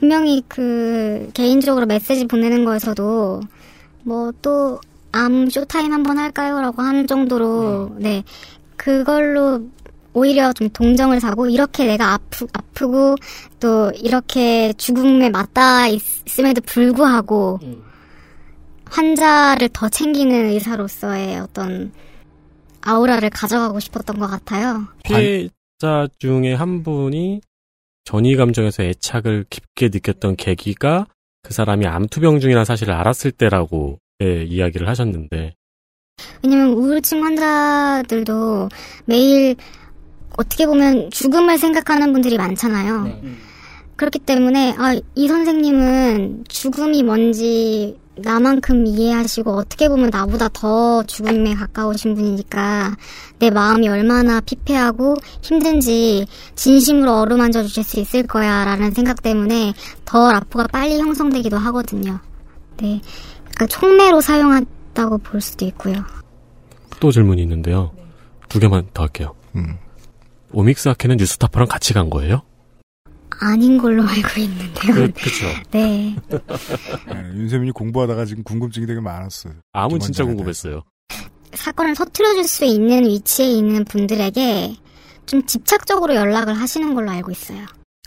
분명히 그 개인적으로 메시지 보내는 거에서도 뭐 또 암 쇼타임 한번 할까요?라고 하는 정도로 네 그걸로 오히려 좀 동정을 사고 이렇게 내가 아프 아프고 또 이렇게 죽음에 맞닿아 있음에도 불구하고 환자를 더 챙기는 의사로서의 어떤 아우라를 가져가고 싶었던 것 같아요. 피해자 중에 한 분이 전이 감정에서 애착을 깊게 느꼈던 계기가 그 사람이 암투병 중이라는 사실을 알았을 때라고 예, 이야기를 하셨는데 왜냐면 우울증 환자들도 매일 어떻게 보면 죽음을 생각하는 분들이 많잖아요. 그렇기 때문에 아, 이 선생님은 죽음이 뭔지 나만큼 이해하시고 어떻게 보면 나보다 더 죽음에 가까우신 분이니까 내 마음이 얼마나 피폐하고 힘든지 진심으로 어루만져 주실 수 있을 거야 라는 생각 때문에 더 라포가 빨리 형성되기도 하거든요. 네. 그러니까 촉매로 사용했다고 볼 수도 있고요. 또 질문이 있는데요. 두 개만 더 할게요. 음. 오믹스 학회는 뉴스타파랑 같이 간 거예요? 아닌 걸로 알고 있는데요. 그, 그쵸. 네. 네, 윤세민이 공부하다가 지금 궁금증이 되게 많았어요. 암은 진짜 궁금했어요. 사건을 서툴러줄 수 있는 위치에 있는 분들에게 좀 집착적으로 연락을 하시는 걸로 알고 있어요.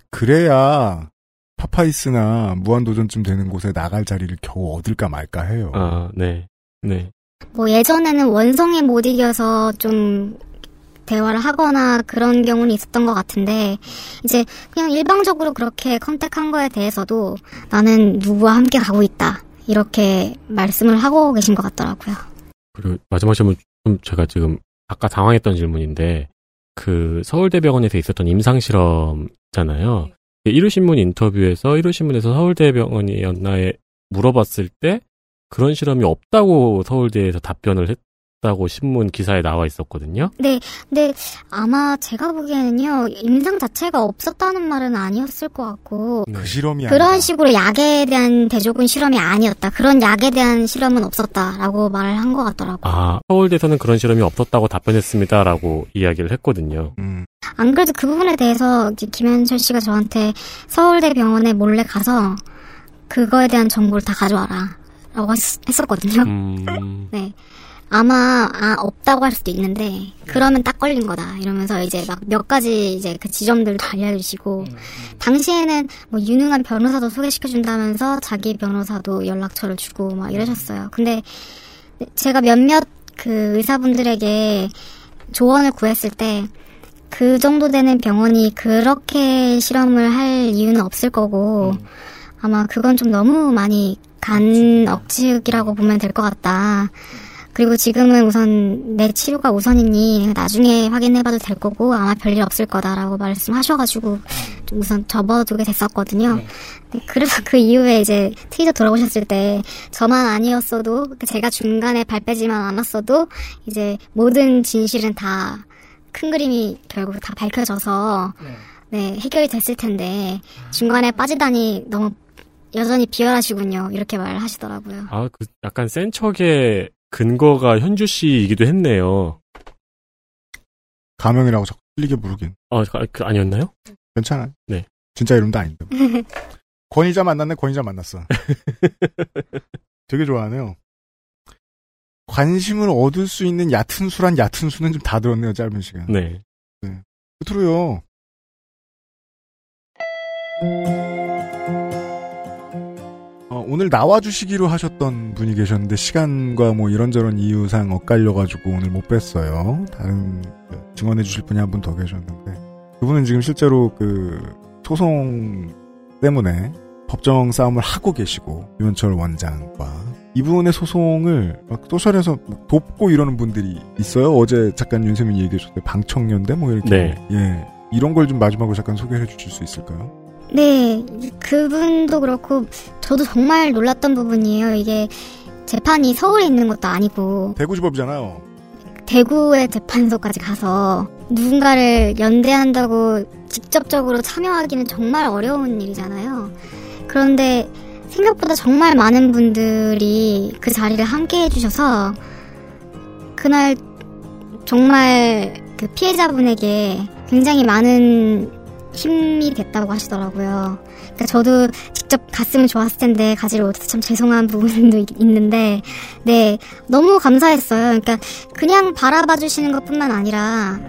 그래야 파파이스나 무한도전쯤 되는 곳에 나갈 자리를 겨우 얻을까 말까 해요. 아, 네. 네. 뭐 예전에는 원성에 못 이겨서 좀 대화를 하거나 그런 경우는 있었던 것 같은데 이제 그냥 일방적으로 그렇게 컨택한 거에 대해서도 나는 누구와 함께 가고 있다 이렇게 말씀을 하고 계신 것 같더라고요. 그리고 마지막 질문 좀 제가 지금 아까 당황했던 질문인데 그 서울대병원에서 있었던 임상 실험잖아요. 1호신문 인터뷰에서 1호신문에서 서울대병원이었나에 물어봤을 때 그런 실험이 없다고 서울대에서 답변을 했 다고 신문 기사에 나와 있었거든요. 네, 근데 아마 제가 보기에는요 임상 자체가 없었다는 말은 아니었을 것 같고 그 실험이 그런 아니라. 식으로 약에 대한 대조군 실험이 아니었다. 그런 약에 대한 실험은 없었다라고 말을 한 것 같더라고. 요 아, 서울대에서는 그런 실험이 없었다고 답변했습니다라고 이야기를 했거든고 음. 안 그래도 그 부분에 대해서 김현철 씨가 저한테 서울대 병원에 몰래 가서 그거에 대한 정보를 다 가져와라. 라고 했- 했었거든요. 음, 네. 아마, 아, 없다고 할 수도 있는데, 그러면 딱 걸린 거다. 이러면서 이제 막 몇 가지 이제 그 지점들도 알려주시고, 당시에는 뭐 유능한 변호사도 소개시켜 준다면서 자기 변호사도 연락처를 주고 막 이러셨어요. 근데 제가 몇몇 그 의사분들에게 조언을 구했을 때, 그 정도 되는 병원이 그렇게 실험을 할 이유는 없을 거고, 아마 그건 좀 너무 많이 간 억측이라고 보면 될 것 같다. 그리고 지금은 우선 내 치료가 우선이니 나중에 확인해봐도 될 거고 아마 별일 없을 거다라고 말씀하셔가지고 좀 우선 접어두게 됐었거든요. 네, 그래서 그 이후에 이제 트위터 돌아오셨을 때 저만 아니었어도 제가 중간에 발 빼지만 않았어도 이제 모든 진실은 다 큰 그림이 결국 다 밝혀져서 네 해결이 됐을 텐데 중간에 빠지다니 너무 여전히 비열하시군요. 이렇게 말하시더라고요. 아, 그 약간 센 척의 근거가 현주 씨이기도 했네요. 가명이라고 자꾸 틀리게 부르긴. 아, 그, 그 아니었나요? 괜찮아. 네. 진짜 이름도 아닌데. 권위자 만났네, 권위자 만났어. 되게 좋아하네요. 관심을 얻을 수 있는 얕은 수란 얕은 수는 좀 다 들었네요, 짧은 시간. 네. 끝으로요. 어, 오늘 나와주시기로 하셨던 분이 계셨는데 시간과 뭐 이런저런 이유상 엇갈려가지고 오늘 못 뵀어요. 다른 그 증언해주실 분이 한 분 더 계셨는데 그분은 지금 실제로 그 소송 때문에 법정 싸움을 하고 계시고 유현철 원장과 이분의 소송을 막 소셜에서 막 돕고 이러는 분들이 있어요. 어제 잠깐 윤세민이 얘기해줬는데 방청년대 뭐 이렇게 네. 예 이런 걸 좀 마지막으로 잠깐 소개해 주실 수 있을까요? 네, 그분도 그렇고 저도 정말 놀랐던 부분이에요. 이게 재판이 서울에 있는 것도 아니고 대구지법이잖아요. 대구의 재판소까지 가서 누군가를 연대한다고 직접적으로 참여하기는 정말 어려운 일이잖아요. 그런데 생각보다 정말 많은 분들이 그 자리를 함께 해주셔서 그날 정말 그 피해자분에게 굉장히 많은 힘이 됐다고 하시더라고요. 그러니까 저도 직접 갔으면 좋았을 텐데 가지를 못해서 참 죄송한 부분도 있- 있는데, 네 너무 감사했어요. 그러니까 그냥 바라봐 주시는 것뿐만 아니라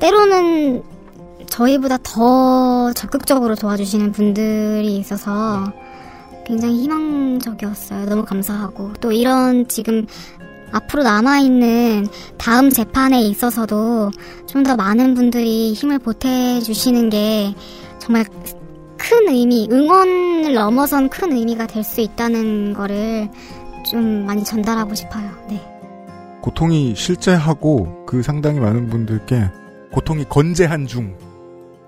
때로는 저희보다 더 적극적으로 도와주시는 분들이 있어서 굉장히 희망적이었어요. 너무 감사하고 또 이런 지금 앞으로 남아있는 다음 재판에 있어서도 좀 더 많은 분들이 힘을 보태주시는 게 정말 큰 의미, 응원을 넘어선 큰 의미가 될 수 있다는 거를 좀 많이 전달하고 싶어요. 네. 고통이 실제하고 그 상당히 많은 분들께 고통이 건재한 중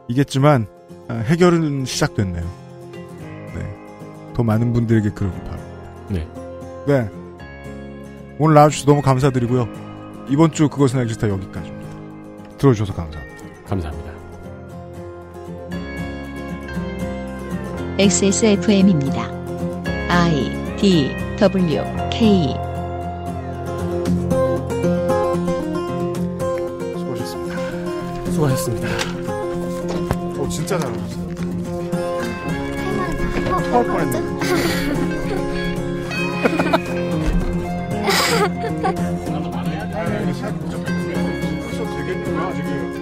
이겠지만 아, 해결은 시작됐네요. 네. 더 많은 분들에게 그러길 바랍니다. 네. 네. 오늘 나와주셔서 너무 감사드리고요. 이번 주 그것은 싫다 여기까지입니다. 들어주셔서 감사합니다. 감사합니다. XSFM입니다. I D W K 수고하셨습니다. 수고하셨습니다. 오, 진짜 잘하셨어요. 어, 토할 뻔했네. 아,